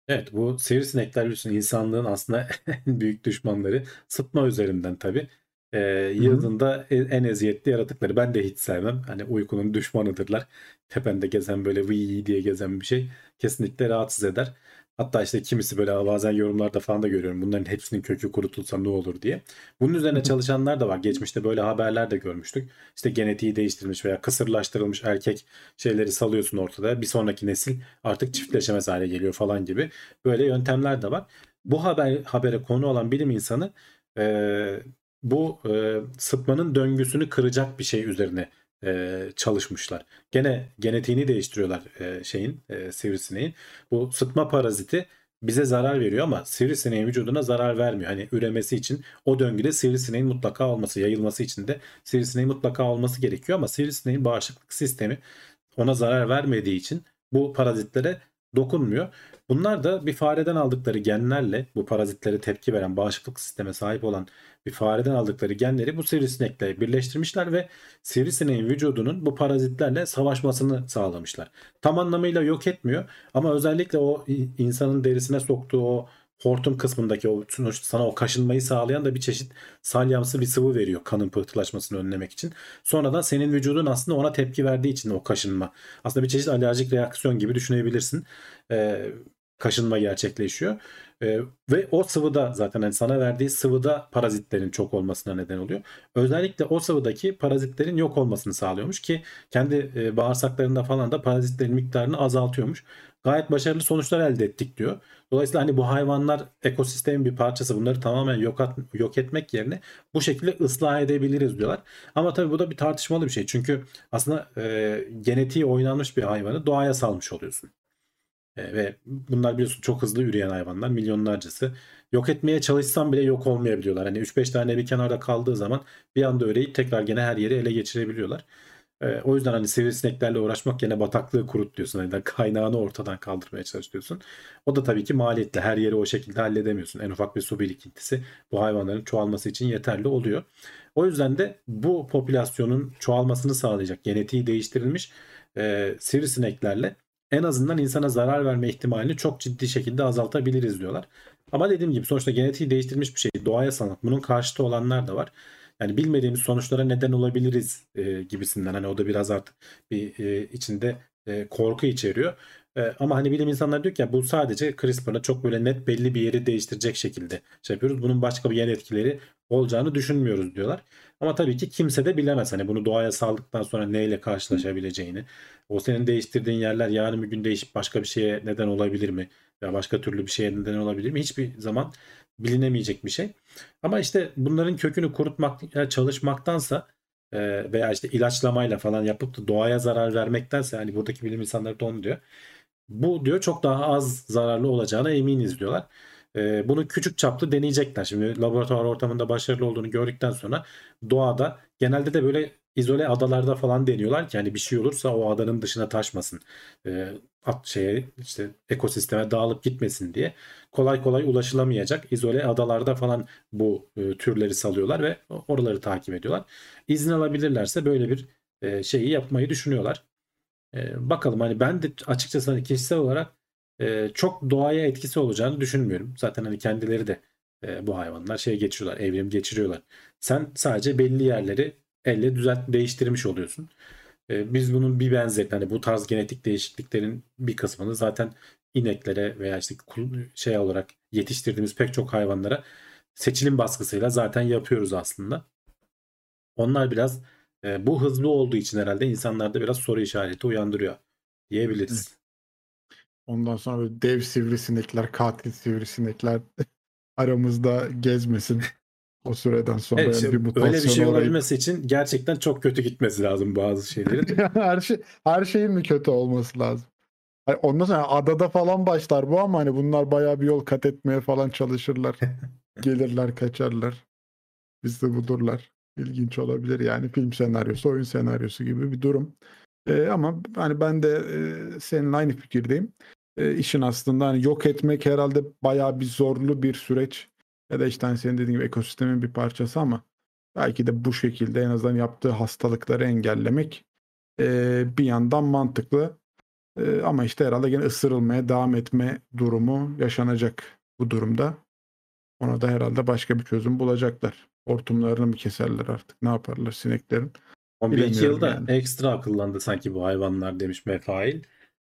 Evet bu sivrisinekler biliyorsun insanlığın aslında (laughs) en büyük düşmanları sıtma üzerinden tabii. Ee, yıldında en eziyetli yaratıkları. Ben de hiç sevmem. Hani uykunun düşmanıdırlar. Tepende gezen böyle vıy diye gezen bir şey kesinlikle rahatsız eder. Hatta işte kimisi böyle bazen yorumlarda falan da görüyorum. Bunların hepsinin kökü kurutulsa ne olur diye. Bunun üzerine çalışanlar da var. Geçmişte böyle haberler de görmüştük. İşte genetiği değiştirilmiş veya kısırlaştırılmış erkek şeyleri salıyorsun ortada. Bir sonraki nesil artık çiftleşemez hale geliyor falan gibi. Böyle yöntemler de var. Bu haber habere konu olan bilim insanı e, bu e, sıtmanın döngüsünü kıracak bir şey üzerine e, çalışmışlar. Gene genetiğini değiştiriyorlar e, şeyin e, sivrisineğin. Bu sıtma paraziti bize zarar veriyor ama sivrisineğin vücuduna zarar vermiyor. Hani üremesi için o döngüde sivrisineğin mutlaka olması, yayılması için de sivrisineğin mutlaka olması gerekiyor ama sivrisineğin bağışıklık sistemi ona zarar vermediği için bu parazitlere dokunmuyor. Bunlar da bir fareden aldıkları genlerle bu parazitlere tepki veren bağışıklık sisteme sahip olan bir fareden aldıkları genleri bu sivrisinekle birleştirmişler ve sivrisineğin vücudunun bu parazitlerle savaşmasını sağlamışlar. Tam anlamıyla yok etmiyor ama özellikle o insanın derisine soktuğu o hortum kısmındaki o sana o kaşınmayı sağlayan da bir çeşit salyamsı bir sıvı veriyor kanın pıhtılaşmasını önlemek için. Sonradan senin vücudun aslında ona tepki verdiği için o kaşınma. Aslında bir çeşit alerjik reaksiyon gibi düşünebilirsin. Ee, kaşınma gerçekleşiyor. Ee, ve o sıvıda zaten hani sana verdiği sıvıda parazitlerin çok olmasına neden oluyor. Özellikle o sıvıdaki parazitlerin yok olmasını sağlıyormuş ki kendi e, bağırsaklarında falan da parazitlerin miktarını azaltıyormuş. Gayet başarılı sonuçlar elde ettik diyor. Dolayısıyla hani bu hayvanlar ekosistemin bir parçası. Bunları tamamen yok, at, yok etmek yerine bu şekilde ıslah edebiliriz diyorlar. Ama tabii bu da bir tartışmalı bir şey. Çünkü aslında e, genetiği oynanmış bir hayvanı doğaya salmış oluyorsun. E, ve bunlar biliyorsun çok hızlı üreyen hayvanlar milyonlarcası. Yok etmeye çalışsan bile yok olmayabiliyorlar. Hani 3-5 tane bir kenarda kaldığı zaman bir anda üreyip tekrar gene her yeri ele geçirebiliyorlar. E, o yüzden hani sivrisineklerle uğraşmak gene bataklığı kurut diyorsun. Hani kaynağını ortadan kaldırmaya çalışıyorsun. O da tabii ki maliyetli. Her yeri o şekilde halledemiyorsun. En ufak bir su birikintisi bu hayvanların çoğalması için yeterli oluyor. O yüzden de bu popülasyonun çoğalmasını sağlayacak genetiği değiştirilmiş e, sivrisineklerle en azından insana zarar verme ihtimalini çok ciddi şekilde azaltabiliriz diyorlar. Ama dediğim gibi sonuçta genetiği değiştirilmiş bir şey. Doğaya sanat. Bunun karşıtı olanlar da var. Yani bilmediğimiz sonuçlara neden olabiliriz e, gibisinden. Hani o da biraz artık bir e, içinde e, korku içeriyor. E, ama hani bilim insanları diyor ki bu sadece CRISPR'la çok böyle net belli bir yeri değiştirecek şekilde şey yapıyoruz. Bunun başka bir yan etkileri olacağını düşünmüyoruz diyorlar. Ama tabii ki kimse de bilemez. Hani bunu doğaya saldıktan sonra neyle karşılaşabileceğini. O senin değiştirdiğin yerler yarın bir gün değişip başka bir şeye neden olabilir mi? Ya başka türlü bir şeye neden olabilir mi? Hiçbir zaman bilinemeyecek bir şey. Ama işte bunların kökünü kurutmak çalışmaktansa e, veya işte ilaçlamayla falan yapıp da doğaya zarar vermektense hani buradaki bilim insanları da onu diyor. Bu diyor çok daha az zararlı olacağına eminiz diyorlar. E, bunu küçük çaplı deneyecekler. Şimdi laboratuvar ortamında başarılı olduğunu gördükten sonra doğada genelde de böyle izole adalarda falan deniyorlar ki hani bir şey olursa o adanın dışına taşmasın. E, at şeye işte ekosisteme dağılıp gitmesin diye kolay kolay ulaşılamayacak izole adalarda falan bu e, türleri salıyorlar ve oraları takip ediyorlar. İzin alabilirlerse böyle bir e, şeyi yapmayı düşünüyorlar. E, bakalım hani ben de açıkçası hani kişisel olarak e, çok doğaya etkisi olacağını düşünmüyorum. Zaten hani kendileri de e, bu hayvanlar şey geçiriyorlar, evrim geçiriyorlar. Sen sadece belli yerleri elle düzelt değiştirmiş oluyorsun. E, biz bunun bir benzerini hani bu tarz genetik değişikliklerin bir kısmını zaten ineklere veya işte şey olarak yetiştirdiğimiz pek çok hayvanlara seçilim baskısıyla zaten yapıyoruz aslında. Onlar biraz e, bu hızlı olduğu için herhalde insanlarda biraz soru işareti uyandırıyor diyebiliriz. Ondan sonra böyle dev sivrisinekler, katil sivrisinekler (laughs) aramızda gezmesin. O süreden sonra evet, yani bir mutasyon öyle bir şey olabilmesi için gerçekten çok kötü gitmesi lazım bazı şeylerin. (laughs) her şey her şeyin mi kötü olması lazım? Yani ondan sonra adada falan başlar bu ama hani bunlar bayağı bir yol kat etmeye falan çalışırlar. (laughs) Gelirler, kaçarlar. Biz de budurlar. İlginç olabilir yani film senaryosu, oyun senaryosu gibi bir durum. Ee, ama hani ben de e, seninle aynı fikirdeyim. E, işin aslında hani yok etmek herhalde bayağı bir zorlu bir süreç. Ya da işte hani senin dediğin gibi ekosistemin bir parçası ama belki de bu şekilde en azından yaptığı hastalıkları engellemek e, bir yandan mantıklı. E, ama işte herhalde yine ısırılmaya devam etme durumu yaşanacak bu durumda. Ona da herhalde başka bir çözüm bulacaklar. Hortumlarını mı keserler artık ne yaparlar sineklerin. Son bir iki yılda yani. ekstra akıllandı sanki bu hayvanlar demiş Mefail.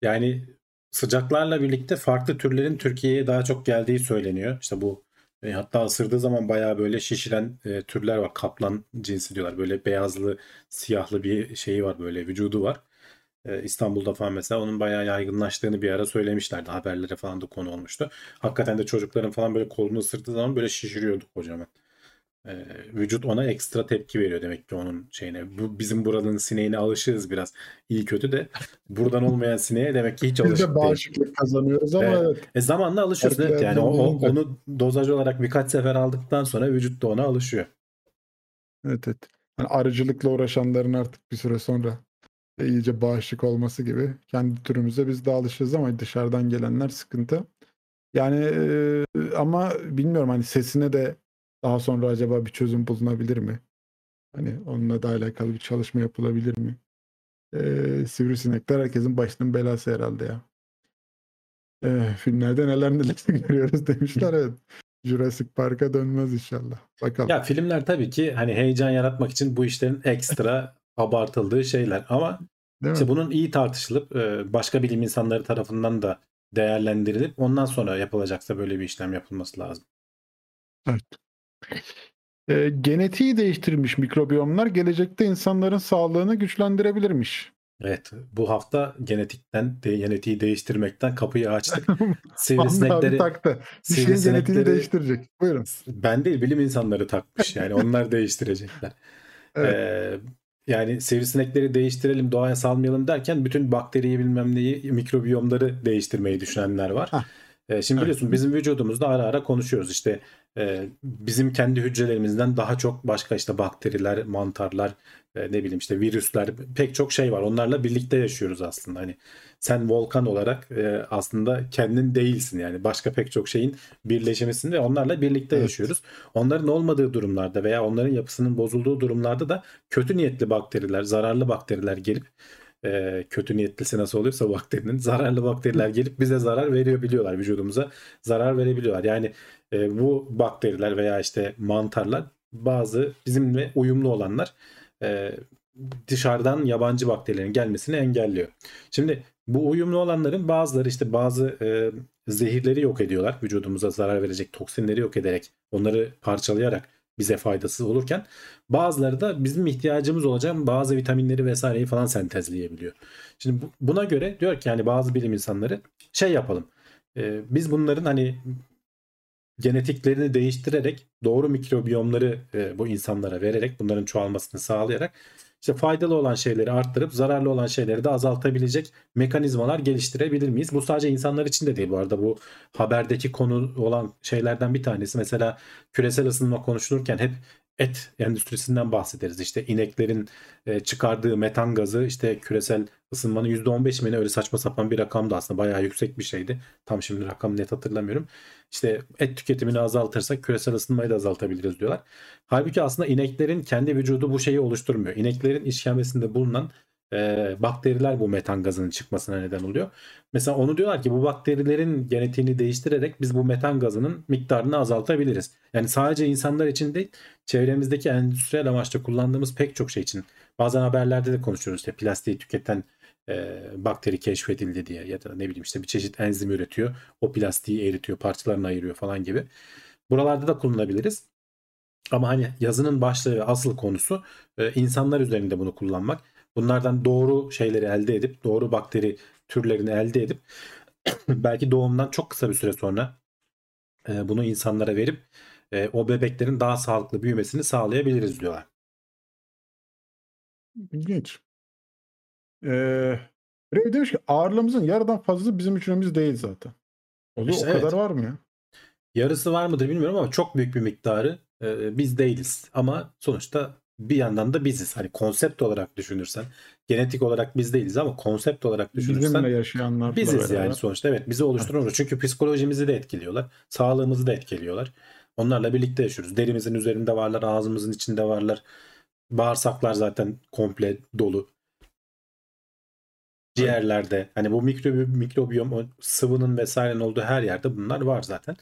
Yani sıcaklarla birlikte farklı türlerin Türkiye'ye daha çok geldiği söyleniyor. İşte bu e, hatta ısırdığı zaman bayağı böyle şişiren e, türler var. Kaplan cinsi diyorlar. Böyle beyazlı, siyahlı bir şeyi var böyle vücudu var. E, İstanbul'da falan mesela onun bayağı yaygınlaştığını bir ara söylemişlerdi. Haberlere falan da konu olmuştu. Hakikaten de çocukların falan böyle kolunu ısırdığı zaman böyle şişiriyordu kocaman. E, vücut ona ekstra tepki veriyor demek ki onun şeyine. Bu bizim buranın sineğine alışırız biraz. İyi kötü de buradan olmayan sineğe demek ki hiç alışık. Biz de bağışıklık kazanıyoruz ama evet. evet. E zamanla alışıyoruz evet, yani o, o, onu dozaj olarak birkaç sefer aldıktan sonra vücut da ona alışıyor. Evet evet. Yani arıcılıkla uğraşanların artık bir süre sonra e, iyice bağışık olması gibi. Kendi türümüze biz de alışırız ama dışarıdan gelenler sıkıntı. Yani e, ama bilmiyorum hani sesine de daha sonra acaba bir çözüm bulunabilir mi? Hani onunla da alakalı bir çalışma yapılabilir mi? Ee, sivrisinekler herkesin başının belası herhalde ya. Ee, filmlerde neler neler (laughs) görüyoruz demişler evet. Jurassic Park'a dönmez inşallah. Bakalım. Ya filmler tabii ki hani heyecan yaratmak için bu işlerin ekstra (laughs) abartıldığı şeyler ama Değil mi? işte bunun iyi tartışılıp başka bilim insanları tarafından da değerlendirilip ondan sonra yapılacaksa böyle bir işlem yapılması lazım. Evet. Ee, genetiği değiştirilmiş mikrobiyomlar gelecekte insanların sağlığını güçlendirebilirmiş. Evet bu hafta genetikten de, genetiği değiştirmekten kapıyı açtık. (laughs) Sivrisinekleri taktı. Genetiğini sivrisinekleri- değiştirecek. Buyurun. ben değil bilim insanları takmış yani onlar değiştirecekler. (laughs) Evet. Ee, yani sivrisinekleri değiştirelim doğaya salmayalım derken bütün bakteriyi bilmem neyi mikrobiyomları değiştirmeyi düşünenler var. Hah. Ee, şimdi Evet. biliyorsun bizim vücudumuzda ara ara konuşuyoruz işte e, bizim kendi hücrelerimizden daha çok başka işte bakteriler, mantarlar, e, ne bileyim işte virüsler pek çok şey var. Onlarla birlikte yaşıyoruz aslında. Hani sen volkan olarak e, aslında kendin değilsin yani başka pek çok şeyin birleşimisin ve onlarla birlikte Evet. yaşıyoruz. Onların olmadığı durumlarda veya onların yapısının bozulduğu durumlarda da kötü niyetli bakteriler, zararlı bakteriler gelip e, kötü niyetlisi nasıl oluyorsa bakterinin (laughs) zararlı bakteriler gelip bize zarar veriyor biliyorlar vücudumuza zarar verebiliyorlar. Yani e, bu bakteriler veya işte mantarlar bazı bizimle uyumlu olanlar e, dışarıdan yabancı bakterilerin gelmesini engelliyor. Şimdi bu uyumlu olanların bazıları işte bazı e, zehirleri yok ediyorlar. Vücudumuza zarar verecek toksinleri yok ederek onları parçalayarak bize faydasız olurken bazıları da bizim ihtiyacımız olacak bazı vitaminleri vesaireyi falan sentezleyebiliyor. Şimdi bu- buna göre diyor ki yani bazı bilim insanları şey yapalım. E, biz bunların hani genetiklerini değiştirerek doğru mikrobiyomları e, bu insanlara vererek bunların çoğalmasını sağlayarak işte faydalı olan şeyleri arttırıp zararlı olan şeyleri de azaltabilecek mekanizmalar geliştirebilir miyiz? Bu sadece insanlar için de değil bu arada bu haberdeki konu olan şeylerden bir tanesi mesela küresel ısınma konuşulurken hep et endüstrisinden bahsederiz. İşte ineklerin e, çıkardığı metan gazı işte küresel ısınmanın %15 mi öyle saçma sapan bir rakamdı aslında bayağı yüksek bir şeydi. Tam şimdi rakam net hatırlamıyorum. İşte et tüketimini azaltırsak küresel ısınmayı da azaltabiliriz diyorlar. Halbuki aslında ineklerin kendi vücudu bu şeyi oluşturmuyor. İneklerin işkembesinde bulunan e, bakteriler bu metan gazının çıkmasına neden oluyor. Mesela onu diyorlar ki bu bakterilerin genetiğini değiştirerek biz bu metan gazının miktarını azaltabiliriz. Yani sadece insanlar için değil çevremizdeki endüstriyel amaçla kullandığımız pek çok şey için. Bazen haberlerde de konuşuyoruz işte plastiği tüketen e, bakteri keşfedildi diye ya da ne bileyim işte bir çeşit enzim üretiyor. O plastiği eritiyor, parçalarını ayırıyor falan gibi. Buralarda da kullanabiliriz. Ama hani yazının başlığı ve asıl konusu e, insanlar üzerinde bunu kullanmak. Bunlardan doğru şeyleri elde edip doğru bakteri türlerini elde edip (clears throat) belki doğumdan çok kısa bir süre sonra e, bunu insanlara verip e, o bebeklerin daha sağlıklı büyümesini sağlayabiliriz diyorlar. İlginç. Ee, Ray demiş ki ağırlığımızın yarıdan fazlası bizim hücremiz değil zaten. O, da İşte o kadar evet. var mı ya? Yarısı var mıdır bilmiyorum ama çok büyük bir miktarı e, biz değiliz. Ama sonuçta bir yandan da biziz. Hani konsept olarak düşünürsen, genetik olarak biz değiliz ama konsept olarak düşünürsen Bizimle yaşayanlarla biziz yani sonuçta. Evet bizi oluşturan o. Çünkü psikolojimizi de etkiliyorlar. Sağlığımızı da etkiliyorlar. Onlarla birlikte yaşıyoruz. Derimizin üzerinde varlar, ağzımızın içinde varlar. Bağırsaklar zaten komple dolu. Ciğerlerde hani bu mikrobi, mikrobiyom sıvının vesairenin olduğu her yerde bunlar var zaten.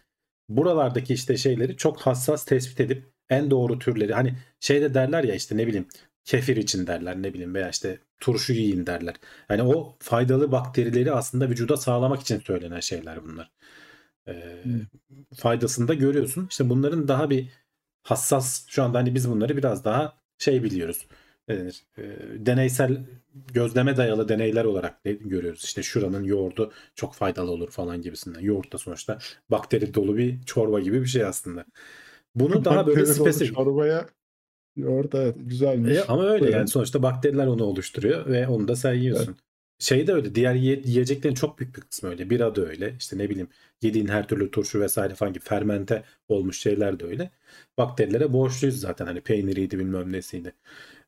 Buralardaki işte şeyleri çok hassas tespit edip en doğru türleri hani şeyde derler ya işte ne bileyim kefir için derler ne bileyim veya işte turşu yiyin derler. Yani o faydalı bakterileri aslında vücuda sağlamak için söylenen şeyler bunlar. Ee, Hmm. faydasını da görüyorsun. İşte bunların daha bir hassas şu anda hani biz bunları biraz daha şey biliyoruz. Ne denir? Ee, deneysel gözleme dayalı deneyler olarak de görüyoruz. İşte şuranın yoğurdu çok faydalı olur falan gibisinden. Yoğurt da sonuçta bakteri dolu bir çorba gibi bir şey aslında. Bunu daha böyle spesifik. Çorbaya evet güzelmiş. E, ama öyle Buyurun. yani sonuçta bakteriler onu oluşturuyor ve onu da sen yiyorsun. Şey de öyle diğer yiye- yiyeceklerin çok büyük bir kısmı öyle. Bira da öyle. İşte ne bileyim yediğin her türlü turşu vesaire falan gibi fermente olmuş şeyler de öyle. Bakterilere borçluyuz zaten hani peyniriydi bilmem nesiydi.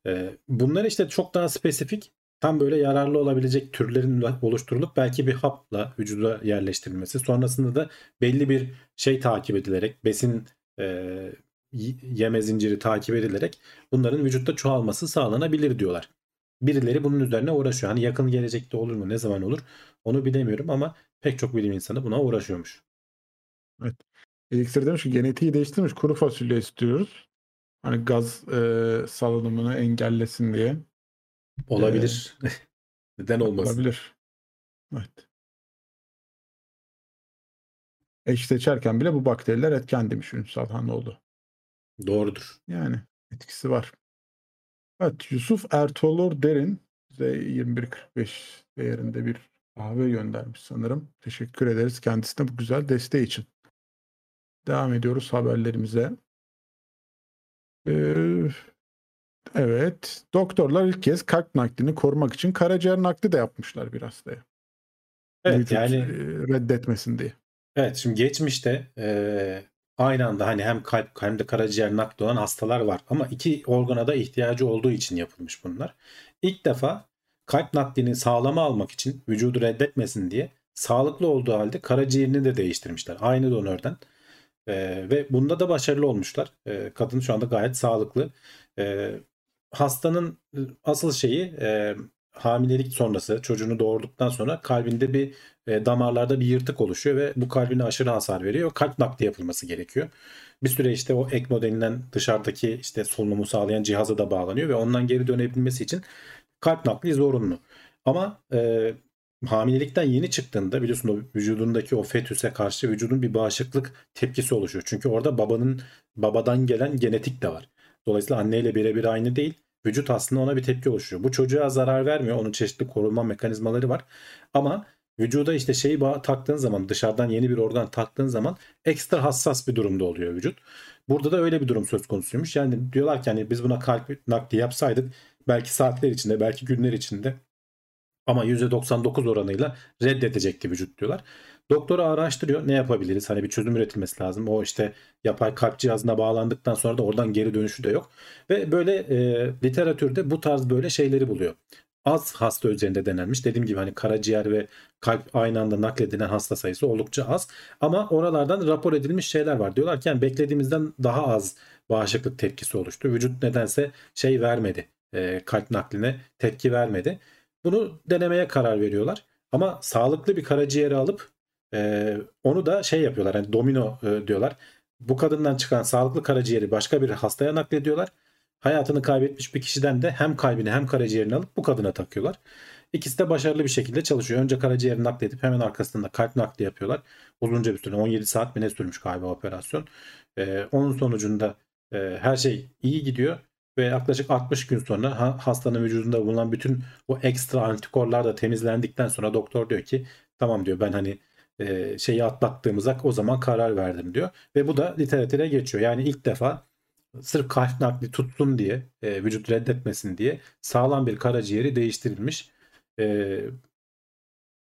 Ee, bunlar işte çok daha spesifik tam böyle yararlı olabilecek türlerin oluşturulup belki bir hapla vücuda yerleştirilmesi. Sonrasında da belli bir şey takip edilerek besin e, yeme zinciri takip edilerek bunların vücutta çoğalması sağlanabilir diyorlar. Birileri bunun üzerine uğraşıyor. Hani yakın gelecekte olur mu ne zaman olur onu bilemiyorum ama pek çok bilim insanı buna uğraşıyormuş. Elixir demiş ki genetiği değiştirmiş kuru fasulye istiyoruz. Hani gaz e, salınımını engellesin diye. Olabilir. (laughs) Neden olmasın? Olabilir. Evet. Eş seçerken bile bu bakteriler etken demiş Ünsal Hanoğlu. Doğrudur. Yani etkisi var. Evet Yusuf Ertuğrul Derin bize 21.45 değerinde bir kahve göndermiş sanırım. Teşekkür ederiz kendisine bu güzel desteği için. Devam ediyoruz haberlerimize. Ee, evet. Doktorlar ilk kez kalp naklini korumak için karaciğer nakli de yapmışlar bir hastaya. Evet Vücut, yani e, reddetmesin diye. Evet şimdi geçmişte e, aynı anda hani hem kalp hem de karaciğer nakli olan hastalar var ama iki organa da ihtiyacı olduğu için yapılmış bunlar. İlk defa kalp naklini sağlama almak için vücudu reddetmesin diye sağlıklı olduğu halde karaciğerini de değiştirmişler. Aynı donörden. E, ve bunda da başarılı olmuşlar. E, kadın şu anda gayet sağlıklı. E, hastanın asıl şeyi e, hamilelik sonrası çocuğunu doğurduktan sonra kalbinde bir e, damarlarda bir yırtık oluşuyor ve bu kalbine aşırı hasar veriyor. Kalp nakli yapılması gerekiyor. Bir süre işte o ECMO denilen dışarıdaki işte solunumu sağlayan cihaza da bağlanıyor ve ondan geri dönebilmesi için kalp nakli zorunlu. Ama e, hamilelikten yeni çıktığında biliyorsun o vücudundaki o fetüse karşı vücudun bir bağışıklık tepkisi oluşuyor. Çünkü orada babanın babadan gelen genetik de var. Dolayısıyla anneyle birebir aynı değil. Vücut aslında ona bir tepki oluşuyor. Bu çocuğa zarar vermiyor. Onun çeşitli korunma mekanizmaları var. Ama vücuda işte şeyi taktığın zaman dışarıdan yeni bir organ taktığın zaman ekstra hassas bir durumda oluyor vücut. Burada da öyle bir durum söz konusuymuş. Yani diyorlar ki hani biz buna kalp nakli yapsaydık belki saatler içinde belki günler içinde ama %99 oranıyla reddedecekti vücut diyorlar. Doktora araştırıyor ne yapabiliriz hani bir çözüm üretilmesi lazım. O işte yapay kalp cihazına bağlandıktan sonra da oradan geri dönüşü de yok. Ve böyle e, literatürde bu tarz böyle şeyleri buluyor. Az hasta üzerinde denenmiş. Dediğim gibi hani karaciğer ve kalp aynı anda nakledilen hasta sayısı oldukça az. Ama oralardan rapor edilmiş şeyler var. Diyorlar ki yani beklediğimizden daha az bağışıklık tepkisi oluştu. Vücut nedense şey vermedi. e, kalp nakline tepki vermedi. Bunu denemeye karar veriyorlar. Ama sağlıklı bir karaciğeri alıp e, onu da şey yapıyorlar. Yani domino e, diyorlar. Bu kadından çıkan sağlıklı karaciğeri başka bir hastaya naklediyorlar. Hayatını kaybetmiş bir kişiden de hem kalbini hem karaciğerini alıp bu kadına takıyorlar. İkisi de başarılı bir şekilde çalışıyor. Önce karaciğeri nakledip hemen arkasında kalp nakli yapıyorlar. Uzunca bir süre 17 saat mi ne sürmüş galiba operasyon. Ee, onun sonucunda e, her şey iyi gidiyor ve yaklaşık 60 gün sonra ha- hastanın vücudunda bulunan bütün o ekstra antikorlar da temizlendikten sonra doktor diyor ki tamam diyor ben hani e, şeyi atlattığımıza o zaman karar verdim diyor. Ve bu da literatüre geçiyor. Yani ilk defa sırf kalp nakli tutsun diye e, vücut reddetmesin diye sağlam bir karaciğeri değiştirilmiş. E,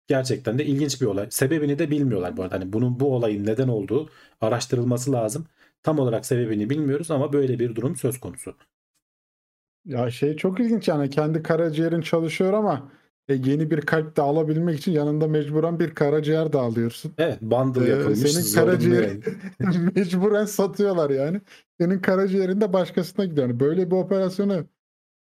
gerçekten de ilginç bir olay. Sebebini de bilmiyorlar bu arada. Hani bunun bu olayın neden olduğu araştırılması lazım. Tam olarak sebebini bilmiyoruz ama böyle bir durum söz konusu. Ya şey çok ilginç yani kendi karaciğerin çalışıyor ama e, yeni bir kalp de alabilmek için yanında mecburen bir karaciğer de alıyorsun. Evet bundle Ee, yapılmış. senin karaciğeri (laughs) mecburen satıyorlar yani. Senin karaciğerin de başkasına gidiyor. Yani böyle bir operasyonu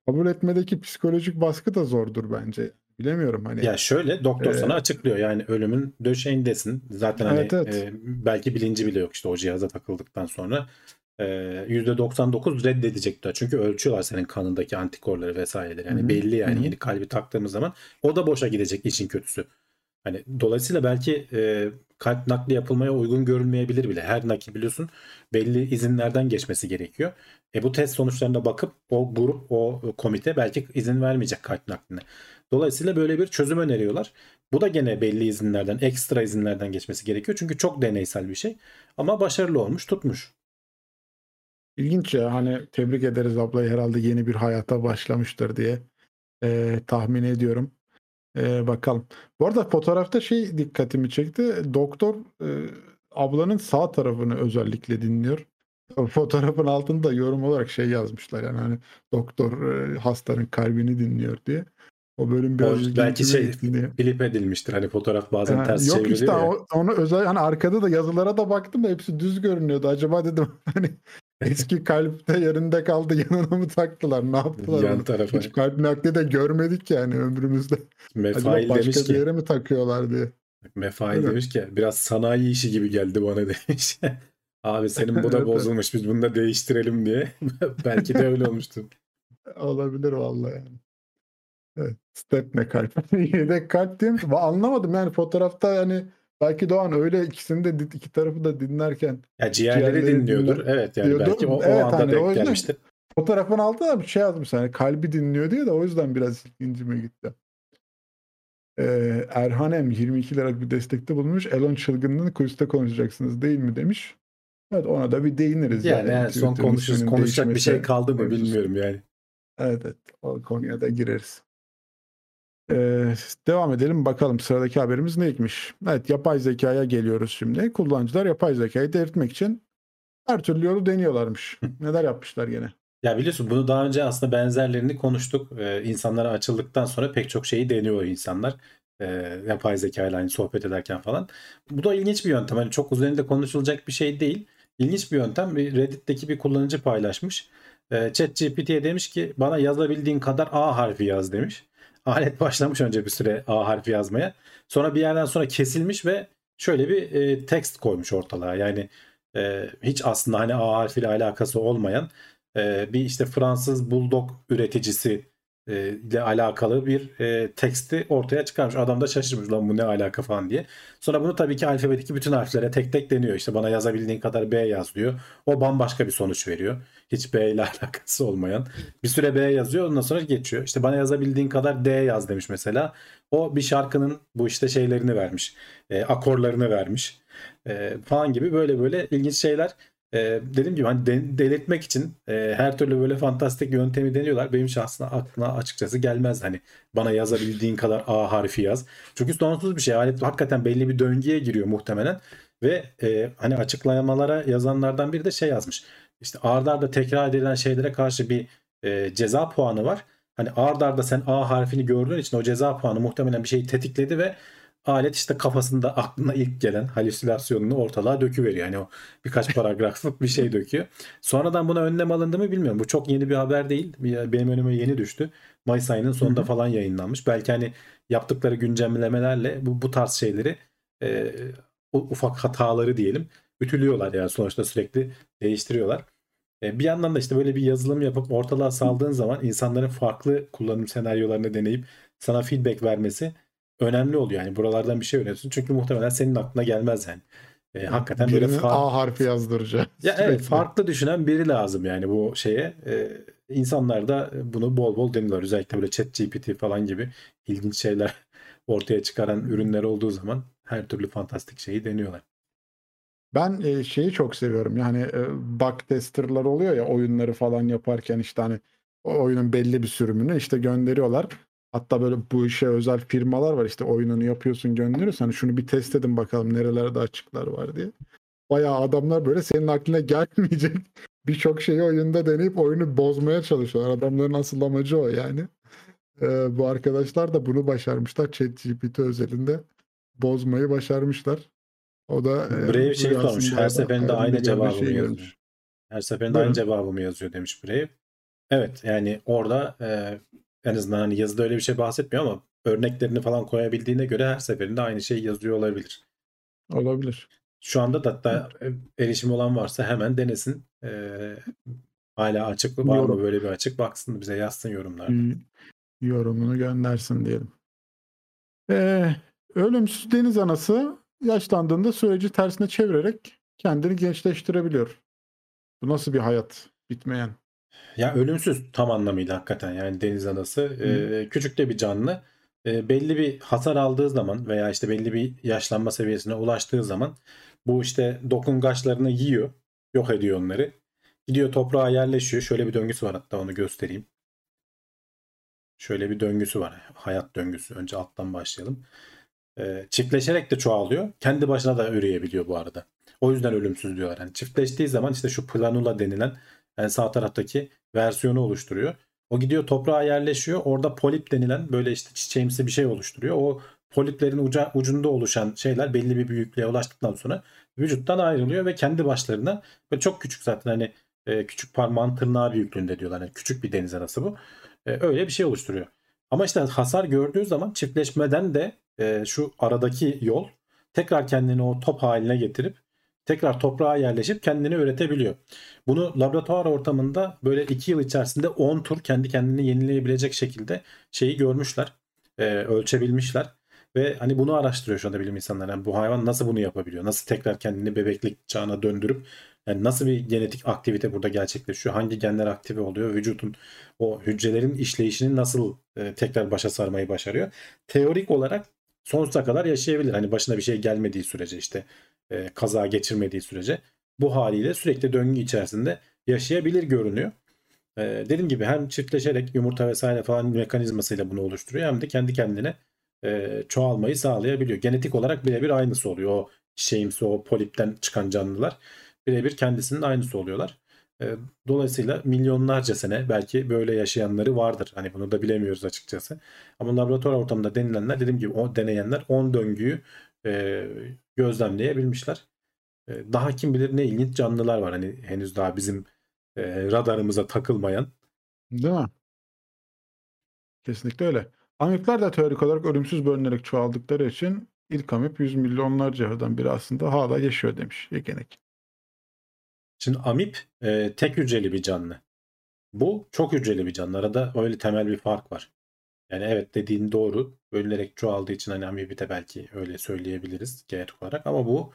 kabul etmedeki psikolojik baskı da zordur bence. Bilemiyorum hani. Ya şöyle doktor Ee, sana açıklıyor yani ölümün döşeğindesin. Zaten hani Evet, evet. e, belki bilinci bile yok işte o cihaza takıldıktan sonra. E, %99 reddedecekler. Çünkü ölçüyorlar senin kanındaki antikorları vesaireleri. Yani Hı hı, belli yani hı hı. yeni kalbi taktığımız zaman o da boşa gidecek için kötüsü. Hani dolayısıyla belki e, kalp nakli yapılmaya uygun görülmeyebilir bile. Her nakil biliyorsun belli izinlerden geçmesi gerekiyor. E bu test sonuçlarına bakıp o grup, o komite belki izin vermeyecek kalp nakline. Dolayısıyla böyle bir çözüm öneriyorlar. Bu da gene belli izinlerden, ekstra izinlerden geçmesi gerekiyor. Çünkü çok deneysel bir şey. Ama başarılı olmuş, tutmuş. İlginç ya hani tebrik ederiz ablayı herhalde yeni bir hayata başlamıştır diye e, tahmin ediyorum. E, bakalım. Bu arada fotoğrafta şey dikkatimi çekti. Doktor e, ablanın sağ tarafını özellikle dinliyor. Fotoğrafın altında yorum olarak şey yazmışlar yani hani doktor e, hastanın kalbini dinliyor diye. O bölüm biraz O belki şey klip edilmiştir. Hani fotoğraf bazen Ha, ters yok çevriliyor işte ya. onu özel hani arkada da yazılara da baktım da hepsi düz görünüyordu. Acaba dedim (laughs) hani eski kalpte yerinde kaldı yanına mı taktılar ne yaptılar? Yan onu? tarafa. Hiç kalp nakli de görmedik yani ömrümüzde. Acaba Mefail başka demiş bir ki yere mi takıyorlar diye. Mefail Öyle. demiş ki biraz sanayi işi gibi geldi bana (laughs) demiş. Abi senin bu da (laughs) bozulmuş biz bunu da değiştirelim diye. (laughs) Belki de öyle olmuştur. Olabilir vallahi yani. Evet, step ne kalp? Yedek kalp? Va- Anlamadım yani fotoğrafta yani belki Doğan öyle ikisini de iki tarafı da dinlerken Ya ciğerleri, Ciğerleri dinliyordur. dinler- Evet yani diyordur. belki o, o Evet, anda hani o denk gelmiştir. fotoğrafın altına da bir şey yazmış hani kalbi dinliyor diye de o yüzden biraz ilgincime gitti. Ee, Erhanem 22 liralık bir destekte bulunmuş. Elon çılgınlığını kuliste konuşacaksınız değil mi demiş. Evet ona da bir değiniriz. Yani en son Twitter'ın konuşuruz. Konuşacak bir şey kaldı mı bilmiyorum yani. Evet, evet. O konuya da gireriz. Ee, devam edelim bakalım sıradaki haberimiz neymiş? Evet yapay zekaya geliyoruz şimdi. Kullanıcılar yapay zekayı delirtmek için her türlü yolu deniyorlarmış. Neler yapmışlar gene? Ya biliyorsun bunu daha önce aslında benzerlerini konuştuk. Ee, insanlara açıldıktan sonra pek çok şeyi deniyor insanlar. Ee, yapay zeka ile aynı sohbet ederken falan. Bu da ilginç bir yöntem. Hani çok üzerinde konuşulacak bir şey değil. İlginç bir yöntem. Bir Reddit'teki bir kullanıcı paylaşmış. Ee, ChatGPT'ye demiş ki bana yazabildiğin kadar A harfi yaz demiş. Alet başlamış önce bir süre A harfi yazmaya. Sonra bir yerden sonra kesilmiş ve şöyle bir e, text koymuş ortalığa. Yani e, hiç aslında hani A harfiyle alakası olmayan e, bir işte Fransız bulldog üreticisi e, ile alakalı bir e, teksti ortaya çıkarmış. Adam da şaşırmış lan bu ne alaka falan diye. Sonra bunu tabii ki alfabedeki bütün harflere tek tek deniyor. İşte bana yazabildiğin kadar B yaz diyor. O bambaşka bir sonuç veriyor. Hiç B ile (laughs) alakası olmayan. Bir süre B yazıyor ondan sonra geçiyor. İşte bana yazabildiğin kadar D yaz demiş mesela. O bir şarkının bu işte şeylerini vermiş. E, akorlarını vermiş. E, falan gibi böyle böyle ilginç şeyler. E, dediğim gibi hani de- delirtmek için e, her türlü böyle fantastik yöntemi deniyorlar. Benim şahsına aklına açıkçası gelmez hani bana yazabildiğin kadar A harfi yaz. Çünkü sonsuz bir şey. Alet hakikaten belli bir döngüye giriyor muhtemelen. Ve e, hani açıklamalara yazanlardan biri de şey yazmış. İşte ard arda tekrar edilen şeylere karşı bir e, ceza puanı var. Hani ard arda sen A harfini gördüğün için o ceza puanı muhtemelen bir şeyi tetikledi ve alet işte kafasında aklına ilk gelen halüsinasyonunu ortalığa döküveriyor. Yani o birkaç paragraflık (laughs) bir şey döküyor. Sonradan buna önlem alındı mı bilmiyorum. Bu çok yeni bir haber değil. Benim önüme yeni düştü. Mayıs ayının sonunda falan yayınlanmış. Belki hani yaptıkları güncellemelerle bu, bu tarz şeyleri e, ufak hataları diyelim ütülüyorlar yani sonuçta sürekli değiştiriyorlar. E, bir yandan da işte böyle bir yazılım yapıp ortalığa saldığın zaman insanların farklı kullanım senaryolarını deneyip sana feedback vermesi önemli oluyor. Yani buralardan bir şey öğreniyorsun. Çünkü muhtemelen senin aklına gelmez yani. E, hakikaten böyle Birinin fa- A harfi yazdıracak. ya evet farklı düşünen biri lazım yani bu şeye. Ee, insanlar da bunu bol bol deniyorlar. Özellikle böyle chat GPT falan gibi ilginç şeyler (laughs) ortaya çıkaran ürünler olduğu zaman her türlü fantastik şeyi deniyorlar. Ben e, şeyi çok seviyorum. Yani e, bug testerlar oluyor ya oyunları falan yaparken işte hani o oyunun belli bir sürümünü işte gönderiyorlar. Hatta böyle bu işe özel firmalar var işte oyununu yapıyorsun gönderiyorsun. Hani şunu bir test edin bakalım nerelerde açıklar var diye. Bayağı adamlar böyle senin aklına (laughs) gelmeyecek birçok şeyi oyunda deneyip oyunu bozmaya çalışıyorlar. Adamların asıl amacı o yani. E, bu arkadaşlar da bunu başarmışlar. ChatGPT özelinde bozmayı başarmışlar. O da e, Brave şey sormuş. Her seferinde aynı cevabı görmüş. yazıyor? Her seferinde Buyurun. aynı cevabı mı yazıyor demiş Brave. Evet yani orada e, en azından hani yazıda öyle bir şey bahsetmiyor ama örneklerini falan koyabildiğine göre her seferinde aynı şeyi yazıyor olabilir. Olabilir. Şu anda da hatta erişim olan varsa hemen denesin. Ee, hala açık mı? Var Yorum. mı böyle bir açık? Baksın bize yazsın yorumlarda. Bir yorumunu göndersin diyelim. Ee, ölümsüz deniz anası yaşlandığında süreci tersine çevirerek kendini gençleştirebiliyor. Bu nasıl bir hayat? Bitmeyen. Ya ölümsüz tam anlamıyla hakikaten yani deniz anası. Ee, küçük de bir canlı. Ee, belli bir hasar aldığı zaman veya işte belli bir yaşlanma seviyesine ulaştığı zaman bu işte dokungaçlarını yiyor. Yok ediyor onları. Gidiyor toprağa yerleşiyor. Şöyle bir döngüsü var hatta onu göstereyim. Şöyle bir döngüsü var. Hayat döngüsü. Önce alttan başlayalım. Ee, çiftleşerek de çoğalıyor. Kendi başına da üreyebiliyor bu arada. O yüzden ölümsüz diyorlar. Yani çiftleştiği zaman işte şu planula denilen en sağ taraftaki versiyonu oluşturuyor. O gidiyor toprağa yerleşiyor. Orada polip denilen böyle işte çiçeğimsi bir şey oluşturuyor. O poliplerin uca, ucunda oluşan şeyler belli bir büyüklüğe ulaştıktan sonra vücuttan ayrılıyor ve kendi başlarına böyle çok küçük zaten hani e, küçük parmağın tırnağı büyüklüğünde diyorlar. Yani küçük bir deniz anası bu. E, öyle bir şey oluşturuyor. Ama işte hasar gördüğü zaman çiftleşmeden de e, şu aradaki yol tekrar kendini o top haline getirip tekrar toprağa yerleşip kendini üretebiliyor. Bunu laboratuvar ortamında böyle 2 yıl içerisinde 10 tur kendi kendini yenileyebilecek şekilde şeyi görmüşler. E, ölçebilmişler. Ve hani bunu araştırıyor şu anda bilim insanları. Yani bu hayvan nasıl bunu yapabiliyor? Nasıl tekrar kendini bebeklik çağına döndürüp yani nasıl bir genetik aktivite burada gerçekleşiyor? Hangi genler aktive oluyor? Vücutun o hücrelerin işleyişini nasıl e, tekrar başa sarmayı başarıyor? Teorik olarak sonsuza kadar yaşayabilir. Hani başına bir şey gelmediği sürece işte e, kaza geçirmediği sürece bu haliyle sürekli döngü içerisinde yaşayabilir görünüyor. E, dediğim gibi hem çiftleşerek yumurta vesaire falan mekanizmasıyla bunu oluşturuyor hem de kendi kendine e, çoğalmayı sağlayabiliyor. Genetik olarak birebir aynısı oluyor. O şeyimsi o polipten çıkan canlılar birebir kendisinin aynısı oluyorlar. E, dolayısıyla milyonlarca sene belki böyle yaşayanları vardır. Hani bunu da bilemiyoruz açıkçası. Ama laboratuvar ortamında denilenler dediğim gibi o deneyenler 10 döngüyü e, gözlemleyebilmişler. E, daha kim bilir ne ilginç canlılar var. Hani henüz daha bizim e, radarımıza takılmayan. Değil mi? Kesinlikle öyle. Amipler de teorik olarak ölümsüz bölünerek çoğaldıkları için ilk amip yüz milyonlarca yıldan biri aslında hala yaşıyor demiş Yekenek. Şimdi amip e, tek hücreli bir canlı. Bu çok hücreli bir canlı. Arada öyle temel bir fark var. Yani evet dediğin doğru. Bölünerek çoğaldığı için hani amibi de belki öyle söyleyebiliriz genetik olarak. Ama bu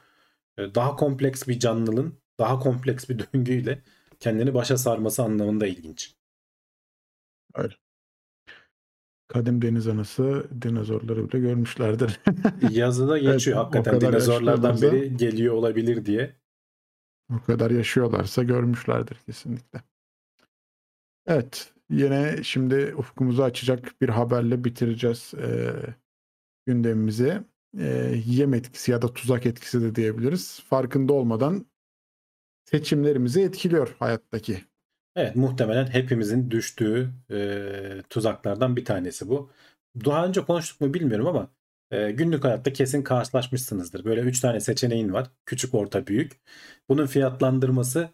e, daha kompleks bir canlının daha kompleks bir (laughs) döngüyle kendini başa sarması anlamında ilginç. Öyle. Kadim deniz anası dinozorları bile görmüşlerdir. (laughs) Yazıda geçiyor Evet, hakikaten dinozorlardan biri geliyor olabilir diye. o kadar yaşıyorlarsa görmüşlerdir kesinlikle. Evet. Yine şimdi ufkumuzu açacak bir haberle bitireceğiz e, gündemimizi. E, yem etkisi ya da tuzak etkisi de diyebiliriz. Farkında olmadan seçimlerimizi etkiliyor hayattaki. Evet muhtemelen hepimizin düştüğü e, tuzaklardan bir tanesi bu. Daha önce konuştuk mu bilmiyorum ama e, günlük hayatta kesin karşılaşmışsınızdır. Böyle 3 tane seçeneğin var. Küçük, orta, büyük. Bunun fiyatlandırması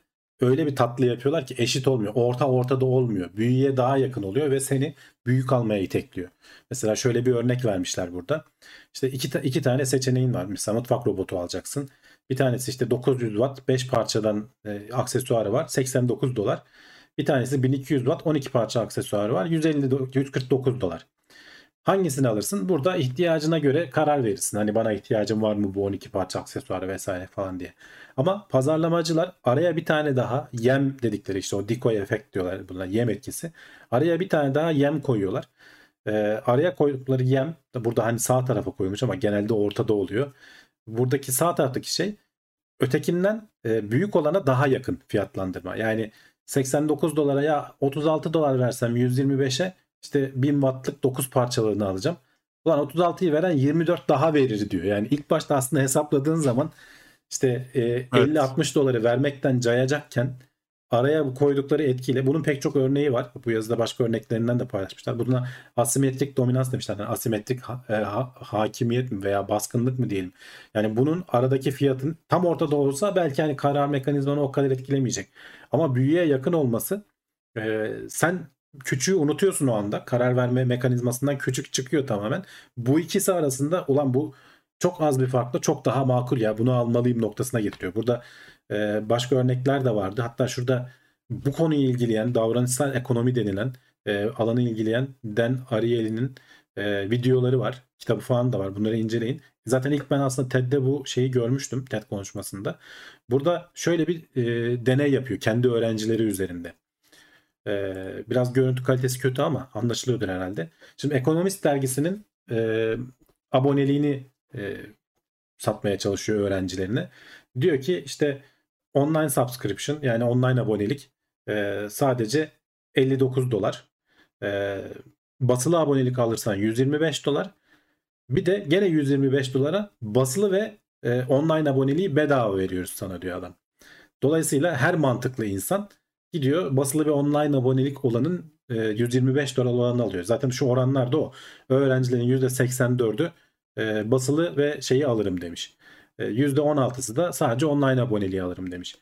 öyle bir tatlı yapıyorlar ki eşit olmuyor. Orta ortada olmuyor. Büyüğe daha yakın oluyor ve seni büyük almaya itekliyor. Mesela şöyle bir örnek vermişler burada. İşte iki, ta- iki tane seçeneğin var. Mesela mutfak robotu alacaksın. Bir tanesi işte 900 watt 5 parçadan e, aksesuarı var. 89 dolar. Bir tanesi 1200 watt 12 parça aksesuarı var. 150 do- 149 dolar. Hangisini alırsın? Burada ihtiyacına göre karar verirsin. Hani bana ihtiyacım var mı bu 12 parça aksesuarı vesaire falan diye. Ama pazarlamacılar araya bir tane daha yem dedikleri işte o decoy efekt diyorlar buna yem etkisi. Araya bir tane daha yem koyuyorlar. Ee, araya koydukları yem burada hani sağ tarafa koymuş ama genelde ortada oluyor. Buradaki sağ taraftaki şey ötekinden e, büyük olana daha yakın fiyatlandırma. Yani 89 dolara ya 36 dolar versem 125'e işte 1000 wattlık 9 parçalarını alacağım. Ulan 36'yı veren 24 daha verir diyor. Yani ilk başta aslında hesapladığın zaman işte e, 50-60 doları vermekten cayacakken araya koydukları etkiyle bunun pek çok örneği var. Bu yazıda başka örneklerinden de paylaşmışlar. Buna asimetrik dominans demişler. Yani asimetrik ha- e, ha- hakimiyet mi veya baskınlık mı diyelim. Yani bunun aradaki fiyatın tam ortada olsa belki hani karar mekanizmanı o kadar etkilemeyecek. Ama büyüye yakın olması e, sen küçüğü unutuyorsun o anda. Karar verme mekanizmasından küçük çıkıyor tamamen. Bu ikisi arasında ulan bu çok az bir farkla çok daha makul ya bunu almalıyım noktasına getiriyor. Burada e, başka örnekler de vardı. Hatta şurada bu konuyu ilgileyen davranışsal ekonomi denilen e, alanı ilgileyen Dan Ariely'nin e, videoları var. Kitabı falan da var. Bunları inceleyin. Zaten ilk ben aslında TED'de bu şeyi görmüştüm TED konuşmasında. Burada şöyle bir e, deney yapıyor kendi öğrencileri üzerinde. E, biraz görüntü kalitesi kötü ama anlaşılıyordur herhalde. Şimdi Ekonomist dergisinin e, aboneliğini e, satmaya çalışıyor öğrencilerine. Diyor ki işte online subscription yani online abonelik e, sadece 59 dolar. E, basılı abonelik alırsan 125 dolar. Bir de gene 125 dolara basılı ve e, online aboneliği bedava veriyoruz sana diyor adam. Dolayısıyla her mantıklı insan gidiyor basılı ve online abonelik olanın e, 125 dolar olanı alıyor. Zaten şu oranlar da o. Öğrencilerin %84'ü e, basılı ve şeyi alırım demiş. E, %16'sı da sadece online aboneliği alırım demiş.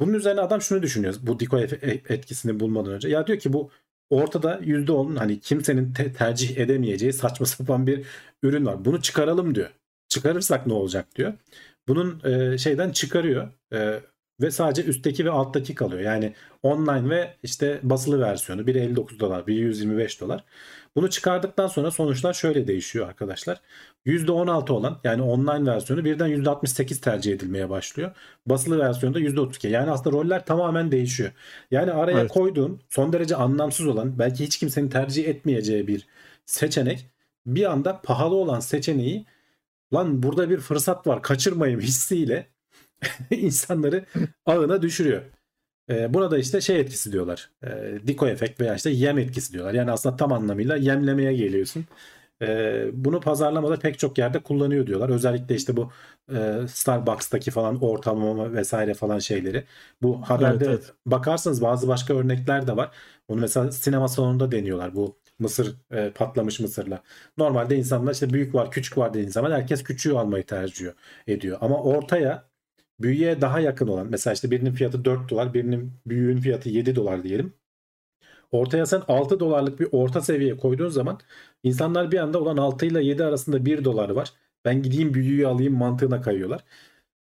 Bunun üzerine adam şunu düşünüyor bu Diko etkisini bulmadan önce. Ya diyor ki bu ortada %10 hani kimsenin te- tercih edemeyeceği saçma (laughs) sapan bir ürün var. Bunu çıkaralım diyor. Çıkarırsak ne olacak diyor. Bunun e, şeyden çıkarıyor. E, ve sadece üstteki ve alttaki kalıyor. Yani online ve işte basılı versiyonu. Biri 59 dolar, biri 125 dolar. Bunu çıkardıktan sonra sonuçlar şöyle değişiyor arkadaşlar. %16 olan yani online versiyonu birden %68 tercih edilmeye başlıyor. Basılı versiyonda %32. Yani aslında roller tamamen değişiyor. Yani araya Evet. koyduğun son derece anlamsız olan belki hiç kimsenin tercih etmeyeceği bir seçenek bir anda pahalı olan seçeneği lan burada bir fırsat var kaçırmayayım (laughs) hissiyle (laughs) insanları ağına düşürüyor. E, buna da işte şey etkisi diyorlar. E, diko efekt veya işte yem etkisi diyorlar. Yani aslında tam anlamıyla yemlemeye geliyorsun. E, bunu pazarlamada pek çok yerde kullanıyor diyorlar. Özellikle işte bu e, Starbucks'taki falan ortalama vesaire falan şeyleri. Bu haberde Evet, evet. bakarsanız bazı başka örnekler de var. Onu mesela sinema salonunda deniyorlar. Bu mısır e, patlamış mısırla. Normalde insanlar işte büyük var küçük var dediğin zaman herkes küçüğü almayı tercih ediyor. Ama ortaya büyüğe daha yakın olan mesela işte birinin fiyatı 4 dolar birinin büyüğün fiyatı 7 dolar diyelim. Ortaya sen 6 dolarlık bir orta seviye koyduğun zaman insanlar bir anda olan 6 ile 7 arasında 1 dolar var. Ben gideyim büyüğü alayım mantığına kayıyorlar.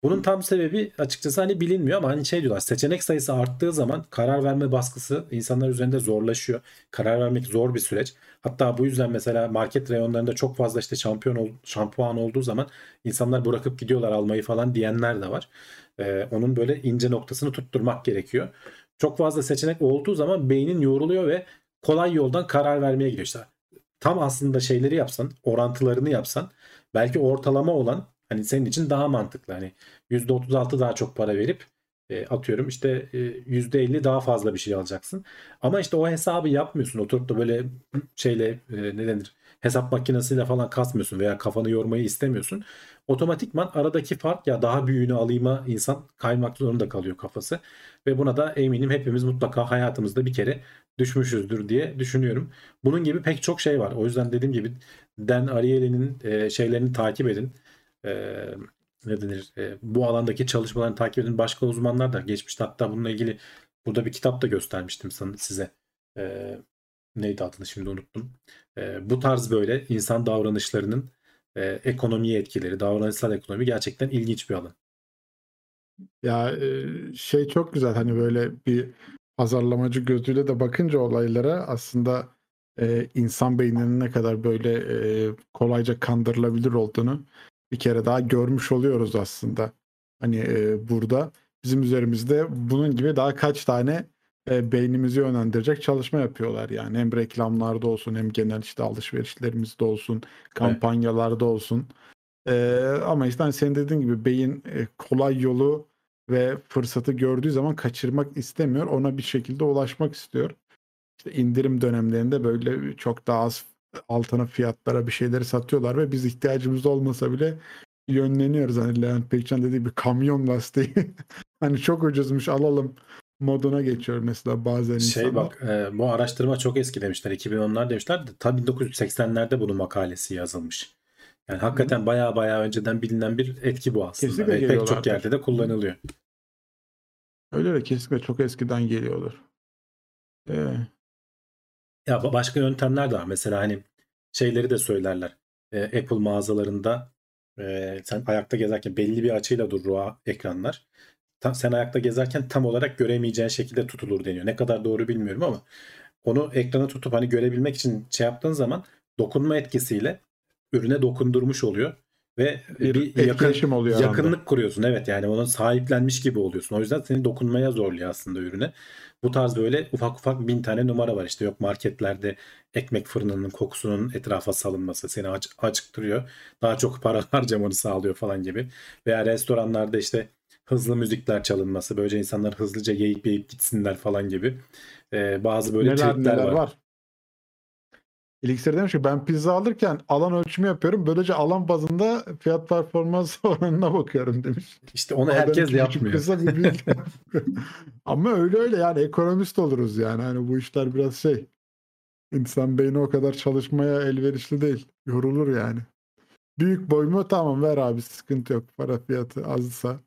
Bunun tam sebebi açıkçası hani bilinmiyor ama hani şey diyorlar seçenek sayısı arttığı zaman karar verme baskısı insanlar üzerinde zorlaşıyor. Karar vermek zor bir süreç. Hatta bu yüzden mesela market reyonlarında çok fazla işte şampiyon şampuan olduğu zaman insanlar bırakıp gidiyorlar almayı falan diyenler de var. Ee, onun böyle ince noktasını tutturmak gerekiyor. Çok fazla seçenek olduğu zaman beynin yoruluyor ve kolay yoldan karar vermeye gidiyor. İşte tam aslında şeyleri yapsan, orantılarını yapsan belki ortalama olan hani senin için daha mantıklı. Hani %36 daha çok para verip e, atıyorum işte e, %50 daha fazla bir şey alacaksın. Ama işte o hesabı yapmıyorsun. Oturup da böyle şeyle e, ne denir hesap makinesiyle falan kasmıyorsun veya kafanı yormayı istemiyorsun. Otomatikman aradaki fark ya daha büyüğünü alayıma insan kaymak zorunda kalıyor kafası. Ve buna da eminim hepimiz mutlaka hayatımızda bir kere düşmüşüzdür diye düşünüyorum. Bunun gibi pek çok şey var. O yüzden dediğim gibi Dan Ariely'nin e, şeylerini takip edin. E, ne denir? E, bu alandaki çalışmalarını takip edin. Başka uzmanlar da geçmişte hatta bununla ilgili burada bir kitap da göstermiştim sana, size. E, neydi adını şimdi unuttum. E, bu tarz böyle insan davranışlarının e, ekonomiye etkileri, davranışsal ekonomi gerçekten ilginç bir alan. Ya şey çok güzel hani böyle bir pazarlamacı gözüyle de bakınca olaylara aslında e, insan beyninin ne kadar böyle e, kolayca kandırılabilir olduğunu bir kere daha görmüş oluyoruz aslında. Hani e, burada bizim üzerimizde bunun gibi daha kaç tane e, beynimizi yönlendirecek çalışma yapıyorlar. Yani hem reklamlarda olsun hem genel işte alışverişlerimizde olsun, kampanyalarda olsun. E, ama işte hani senin dediğin gibi beyin e, kolay yolu ve fırsatı gördüğü zaman kaçırmak istemiyor. Ona bir şekilde ulaşmak istiyor. İşte indirim dönemlerinde böyle çok daha az altına fiyatlara bir şeyleri satıyorlar ve biz ihtiyacımız olmasa bile yönleniyoruz. Hani Levent Pekcan dediği bir kamyon lastiği. (laughs) hani çok ucuzmuş alalım moduna geçiyor mesela bazen Şey insanlar. bak e, bu araştırma çok eski demişler 2010'lar demişler de ta 1980'lerde bunun makalesi yazılmış. Yani hakikaten baya baya önceden bilinen bir etki bu aslında Kesinlikle ve pek çok yerde de kullanılıyor. Öyle de kesinlikle çok eskiden geliyordur. Ee, Ya ba- başka yöntemler de var. Mesela hani şeyleri de söylerler. E, Apple mağazalarında e, sen ayakta gezerken belli bir açıyla durur ekranlar. Tam, sen ayakta gezerken tam olarak göremeyeceğin şekilde tutulur deniyor. Ne kadar doğru bilmiyorum ama onu ekrana tutup hani görebilmek için şey yaptığın zaman dokunma etkisiyle ürüne dokundurmuş oluyor ve bir, bir, yakın oluyor yakınlık kuruyorsun. Evet yani onun sahiplenmiş gibi oluyorsun. O yüzden seni dokunmaya zorluyor aslında ürüne. Bu tarz böyle ufak ufak bin tane numara var. İşte yok marketlerde ekmek fırınının kokusunun etrafa salınması seni aç, acıktırıyor. Daha çok para (laughs) harcamanı sağlıyor falan gibi. Veya restoranlarda işte hızlı müzikler çalınması. Böylece insanlar hızlıca yiyip yiyip gitsinler falan gibi. Ee, bazı böyle neler trikler neler var. var. Elixir demiş ki ben pizza alırken alan ölçümü yapıyorum. Böylece alan bazında fiyat performans (laughs) oranına bakıyorum demiş. İşte onu Madem herkes küçük yapmıyor. pizza. (laughs) Ama öyle öyle yani ekonomist oluruz yani. Hani bu işler biraz şey. İnsan beyni o kadar çalışmaya elverişli değil. Yorulur yani. Büyük boy mu? Tamam ver abi sıkıntı yok. Para fiyatı azsa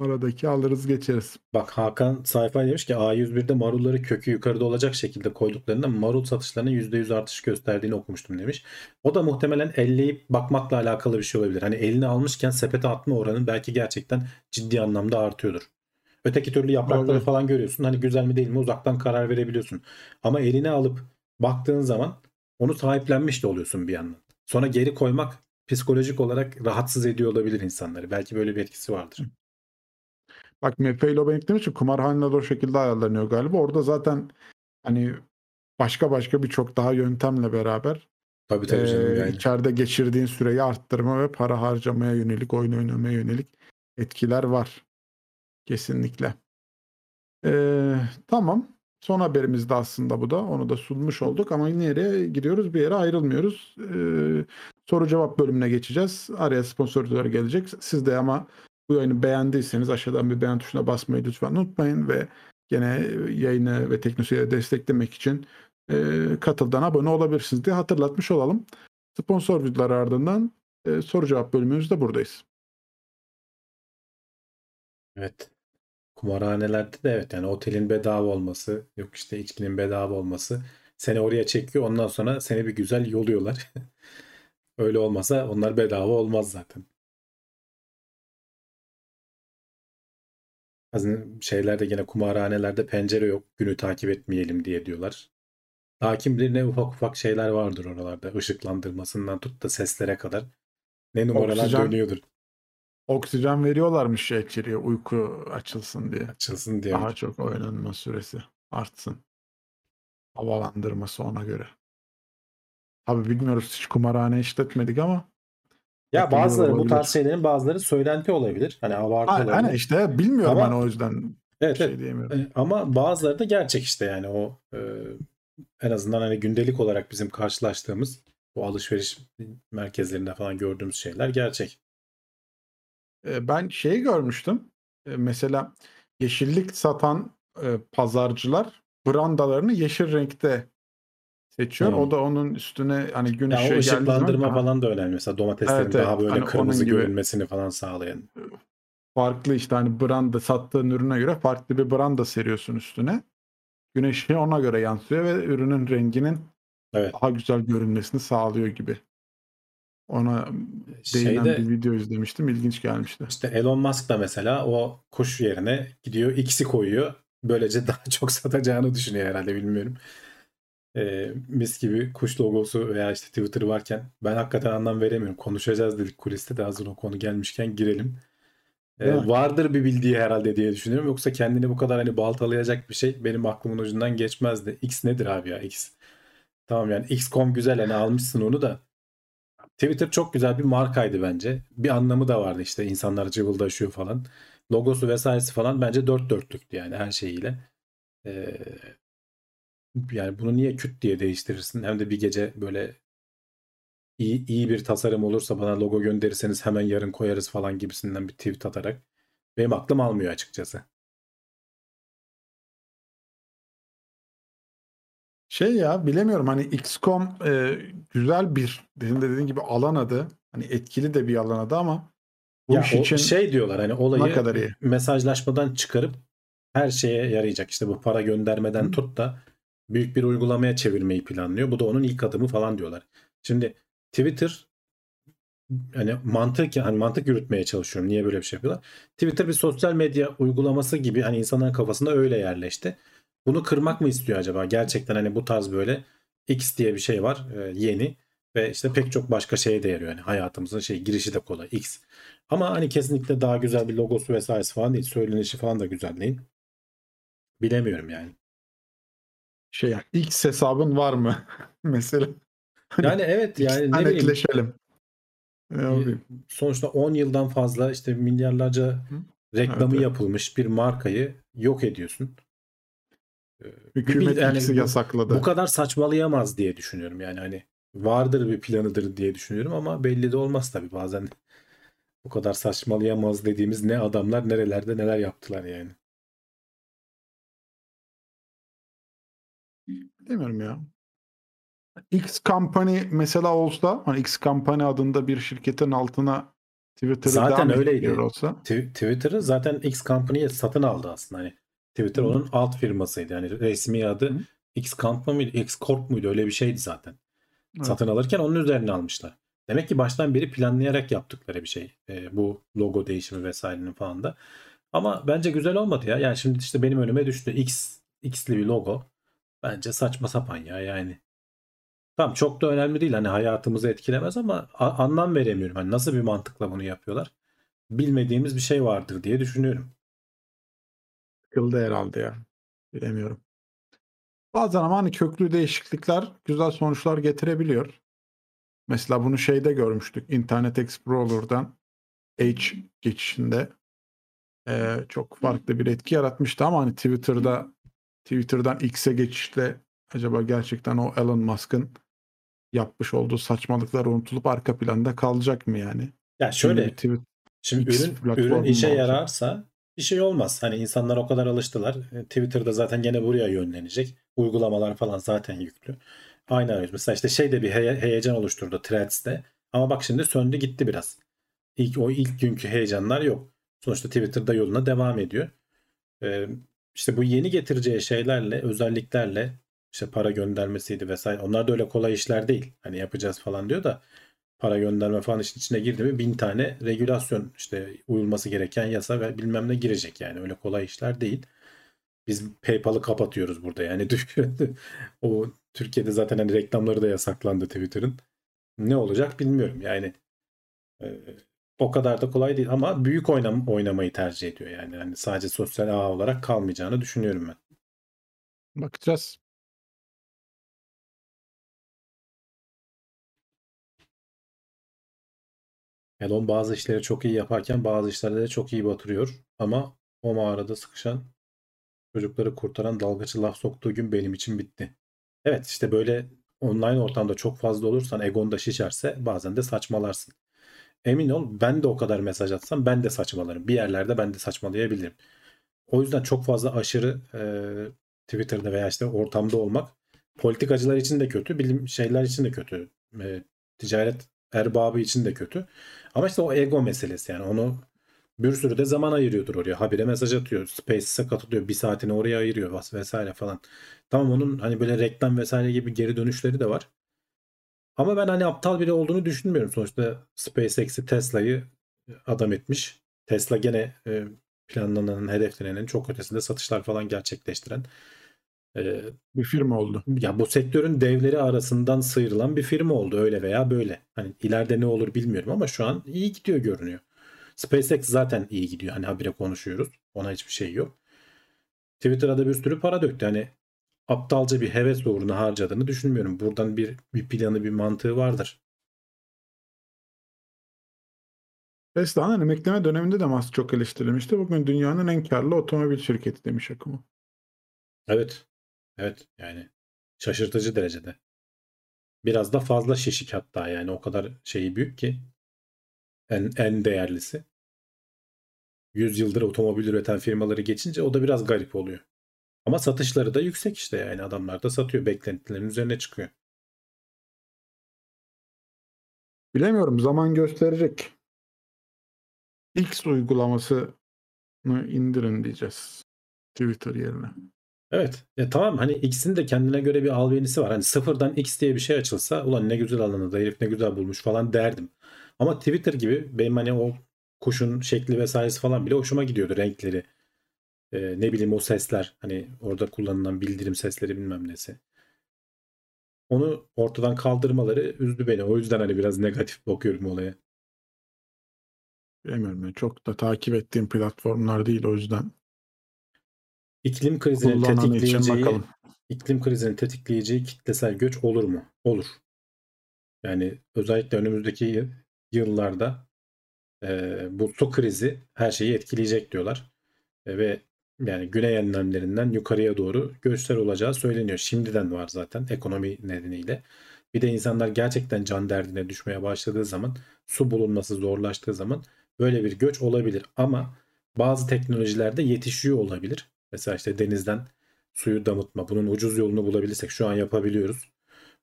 oradaki alırız geçeriz. Bak Hakan sayfa demiş ki A101'de marulları kökü yukarıda olacak şekilde koyduklarında marul satışlarının %100 artış gösterdiğini okumuştum demiş. O da muhtemelen elleyip bakmakla alakalı bir şey olabilir. Hani elini almışken sepete atma oranın belki gerçekten ciddi anlamda artıyordur. Öteki türlü yaprakları Olabilir. falan görüyorsun. Hani güzel mi değil mi uzaktan karar verebiliyorsun. Ama eline alıp baktığın zaman onu sahiplenmiş de oluyorsun bir yandan. Sonra geri koymak psikolojik olarak rahatsız ediyor olabilir insanları. Belki böyle bir etkisi vardır. Bak Mefe ile Obenik demiş ki kumarhaneler o şekilde ayarlanıyor galiba. Orada zaten hani başka başka birçok daha yöntemle beraber Tabii tabii canım yani. içeride geçirdiğin süreyi arttırma ve para harcamaya yönelik, oyun oynamaya yönelik etkiler var. Kesinlikle. Ee, tamam. Son haberimiz de aslında bu da. Onu da sunmuş olduk ama nereye gidiyoruz? Bir yere ayrılmıyoruz. Ee, soru cevap bölümüne geçeceğiz. Araya sponsorlar gelecek. Siz de ama bu yayını beğendiyseniz aşağıdan bir beğen tuşuna basmayı lütfen unutmayın ve gene yayını ve teknoseyir'i desteklemek için e, katıldan abone olabilirsiniz diye hatırlatmış olalım. Sponsor videolar ardından e, soru cevap bölümümüzde buradayız. Evet. Kumarhanelerde de evet yani otelin bedava olması, yok işte içkinin bedava olması seni oraya çekiyor. Ondan sonra seni bir güzel yoluyorlar. (laughs) Öyle olmasa onlar bedava olmaz zaten. Şeylerde yine kumarhanelerde pencere yok. Günü takip etmeyelim diye diyorlar. Daha kim bilir ne ufak ufak şeyler vardır oralarda. Işıklandırmasından tut da seslere kadar. Ne numaralar Oksijen- dönüyordur. Oksijen veriyorlarmış şey içeriye uyku açılsın diye. Açılsın diye. Daha çok oynanma süresi artsın. Havalandırması ona göre. Abi bilmiyoruz hiç kumarhane işletmedik ama Ya bazıları bu tarz şeylerin bazıları söylenti olabilir. Hani abartı olabilir. aynen işte bilmiyorum Ama- hani o yüzden Evet, şey evet. diyemiyorum. E, Ama bazıları da gerçek işte yani o e, en azından hani gündelik olarak bizim karşılaştığımız bu alışveriş merkezlerinde falan gördüğümüz şeyler gerçek. E, Ben şeyi görmüştüm. E, Mesela yeşillik satan pazarcılar brandalarını yeşil renkte seçiyor. Hmm. O da onun üstüne hani gün ışığı geldiği zaman ışıklandırma daha falan da önemli. Mesela domateslerin Evet, evet. daha böyle Hani kırmızı gibi. görünmesini falan sağlayan. farklı işte hani branda sattığın ürüne göre farklı bir branda seriyorsun üstüne. Güneş ışığı ona göre yansıyor ve ürünün renginin Evet. daha güzel görünmesini sağlıyor gibi. Ona değinen Şeyde bir video izlemiştim. İlginç gelmişti. işte Elon Musk da mesela o kuş yerine gidiyor X'i koyuyor. Böylece (laughs) daha çok satacağını düşünüyor herhalde bilmiyorum. Ee, mis gibi kuş logosu veya işte Twitter varken ben hakikaten anlam veremiyorum. Konuşacağız dedik kuliste de hazır o konu gelmişken girelim. Mi? vardır bir bildiği herhalde diye düşünüyorum. Yoksa kendini bu kadar hani baltalayacak bir şey benim aklımın ucundan geçmezdi. X nedir abi ya X? Tamam yani XCOM güzel hani almışsın onu da. Twitter çok güzel bir markaydı bence. Bir anlamı da vardı işte insanlar cıvıldaşıyor falan. Logosu vesairesi falan bence dört dörtlüktü yani her şeyiyle. Ee, yani bunu niye küt diye değiştirirsin? Hem de bir gece böyle iyi, iyi bir tasarım olursa bana logo gönderirseniz hemen yarın koyarız falan gibisinden bir tweet atarak. Benim aklım almıyor açıkçası. Şey ya bilemiyorum hani XCOM e, güzel bir senin de dediğin gibi alan adı. Hani etkili de bir alan adı ama bu Ya iş için şey diyorlar hani olayı kadar iyi. mesajlaşmadan çıkarıp her şeye yarayacak. İşte bu para göndermeden Hı. tut da büyük bir uygulamaya çevirmeyi planlıyor. Bu da onun ilk adımı falan diyorlar. Şimdi Twitter hani mantık hani mantık yürütmeye çalışıyorum. Niye böyle bir şey yapıyorlar? Twitter bir sosyal medya uygulaması gibi hani insanların kafasında öyle yerleşti. Bunu kırmak mı istiyor acaba? Gerçekten hani bu tarz böyle X diye bir şey var e, yeni ve işte pek çok başka şeye de yarıyor. Yani hayatımızın şey girişi de kolay X. Ama hani kesinlikle daha güzel bir logosu vesairesi falan değil. Söylenişi falan da güzel değil. Bilemiyorum yani. Şey ya X hesabın var mı? (laughs) Mesela Yani evet yani ne bileyim. Ne yapayım? sonuçta 10 yıldan fazla işte milyarlarca reklamı Evet, evet. yapılmış bir markayı yok ediyorsun. Ee, Hükümet yani X'i yasakladı. Bu kadar saçmalayamaz diye düşünüyorum yani hani vardır bir planıdır diye düşünüyorum ama belli de olmaz tabii bazen. Bu kadar saçmalayamaz dediğimiz ne adamlar nerelerde neler yaptılar yani. Bilmiyorum ya. X Company mesela olsa hani X Company adında bir şirketin altına Twitter'ı Zaten öyleydi. olsa Tw- Twitter'ı zaten X Company'ye satın aldı aslında. Hani Twitter onun alt firmasıydı. Yani resmi adı Hı. X Company mıydı? X Corp muydu? Öyle bir şeydi zaten. Evet. Satın alırken onun üzerine almışlar. Demek ki baştan beri planlayarak yaptıkları bir şey. Ee, bu logo değişimi vesairenin falan da. Ama bence güzel olmadı ya. Yani şimdi işte benim önüme düştü. X X'li bir logo. Bence saçma sapan ya yani. Tamam çok da önemli değil. Hani hayatımızı etkilemez ama a- anlam veremiyorum. Hani nasıl bir mantıkla bunu yapıyorlar? Bilmediğimiz bir şey vardır diye düşünüyorum. Sıkıldı herhalde ya. Bilemiyorum. Bazen ama hani köklü değişiklikler güzel sonuçlar getirebiliyor. Mesela bunu şeyde görmüştük. Internet Explorer'dan Edge geçişinde Ee, çok farklı bir etki yaratmıştı ama hani Twitter'da Twitter'dan X'e geçişle acaba gerçekten o Elon Musk'ın yapmış olduğu saçmalıklar unutulup arka planda kalacak mı yani? Ya Şimdi şöyle bir tweet Şimdi X ürün, ürün işe olacak? yararsa bir şey olmaz. Hani insanlar o kadar alıştılar. E, Twitter'da zaten gene buraya yönlenecek. Uygulamalar falan zaten yüklü. Aynı arayüz. Mesela işte şey de bir heye- heyecan oluşturdu Threads'te. Ama bak şimdi söndü gitti biraz. İlk, o ilk günkü heyecanlar yok. Sonuçta Twitter'da yoluna devam ediyor. Ee, işte bu yeni getireceği şeylerle, özelliklerle işte para göndermesiydi vesaire. Onlar da öyle kolay işler değil. Hani yapacağız falan diyor da para gönderme falan işin içine girdi mi bin tane regülasyon işte uyulması gereken yasa ve bilmem ne girecek yani öyle kolay işler değil. Biz PayPal'ı kapatıyoruz burada yani (laughs) o Türkiye'de zaten hani reklamları da yasaklandı Twitter'ın. Ne olacak bilmiyorum yani. Ee, o kadar da kolay değil ama büyük oynam oynamayı tercih ediyor yani. Hani sadece sosyal ağ olarak kalmayacağını düşünüyorum ben. bakacağız. Elon bazı işleri çok iyi yaparken bazı işlerde de çok iyi batırıyor. Ama o mağarada sıkışan çocukları kurtaran dalgıçı laf soktuğu gün benim için bitti. Evet işte böyle online ortamda çok fazla olursan egon da şişerse bazen de saçmalarsın. Emin ol ben de o kadar mesaj atsam ben de saçmalarım. Bir yerlerde ben de saçmalayabilirim. O yüzden çok fazla aşırı e, Twitter'da veya işte ortamda olmak politikacılar için de kötü, bilim şeyler için de kötü. E, ticaret erbabı için de kötü. Ama işte o ego meselesi yani onu bir sürü de zaman ayırıyordur oraya. Habire mesaj atıyor. Spaces'e katılıyor. Bir saatini oraya ayırıyor vesaire falan. Tamam onun hani böyle reklam vesaire gibi geri dönüşleri de var. Ama ben hani aptal biri olduğunu düşünmüyorum. Sonuçta SpaceX'i Tesla'yı adam etmiş. Tesla gene e, planlanan, hedeflenenin çok ötesinde satışlar falan gerçekleştiren e, Bir firma oldu. ya bu sektörün devleri arasından sıyrılan bir firma oldu öyle veya böyle. Hani ileride ne olur bilmiyorum ama şu an iyi gidiyor görünüyor. SpaceX zaten iyi gidiyor. Hani habire konuşuyoruz. Ona hiçbir şey yok. Twitter'a da bir sürü para döktü. Hani aptalca bir heves uğruna harcadığını düşünmüyorum. Buradan bir, bir planı bir mantığı vardır. Tesla'nın emekleme döneminde de Musk çok eleştirilmişti. Bugün dünyanın en karlı otomobil şirketi demiş Akuma. Evet. Evet yani şaşırtıcı derecede. Biraz da fazla şişik hatta yani o kadar şeyi büyük ki en, en değerlisi. 100 yıldır otomobil üreten firmaları geçince o da biraz garip oluyor. Ama satışları da yüksek işte yani adamlar da satıyor beklentilerin üzerine çıkıyor. Bilemiyorum zaman gösterecek. X uygulamasını indirin diyeceğiz. Twitter yerine. Evet. Ya tamam hani X'in de kendine göre bir albenisi var. Hani sıfırdan X diye bir şey açılsa ulan ne güzel alanı da herif ne güzel bulmuş falan derdim. Ama Twitter gibi benim hani o kuşun şekli vesairesi falan bile hoşuma gidiyordu renkleri. Ee, ne bileyim o sesler hani orada kullanılan bildirim sesleri bilmem nesi. Onu ortadan kaldırmaları üzdü beni. O yüzden hani biraz negatif bakıyorum olaya. Bilemiyorum yani çok da takip ettiğim platformlar değil o yüzden. İklim için tetikleyeceği iklim krizinin tetikleyeceği kitlesel göç olur mu? Olur. Yani özellikle önümüzdeki yı- yıllarda e, bu su krizi her şeyi etkileyecek diyorlar. E, ve yani güney enlemlerinden yukarıya doğru göçler olacağı söyleniyor. Şimdiden var zaten ekonomi nedeniyle. Bir de insanlar gerçekten can derdine düşmeye başladığı zaman, su bulunması zorlaştığı zaman böyle bir göç olabilir. Ama bazı teknolojilerde yetişiyor olabilir. Mesela işte denizden suyu damıtma. Bunun ucuz yolunu bulabilirsek şu an yapabiliyoruz.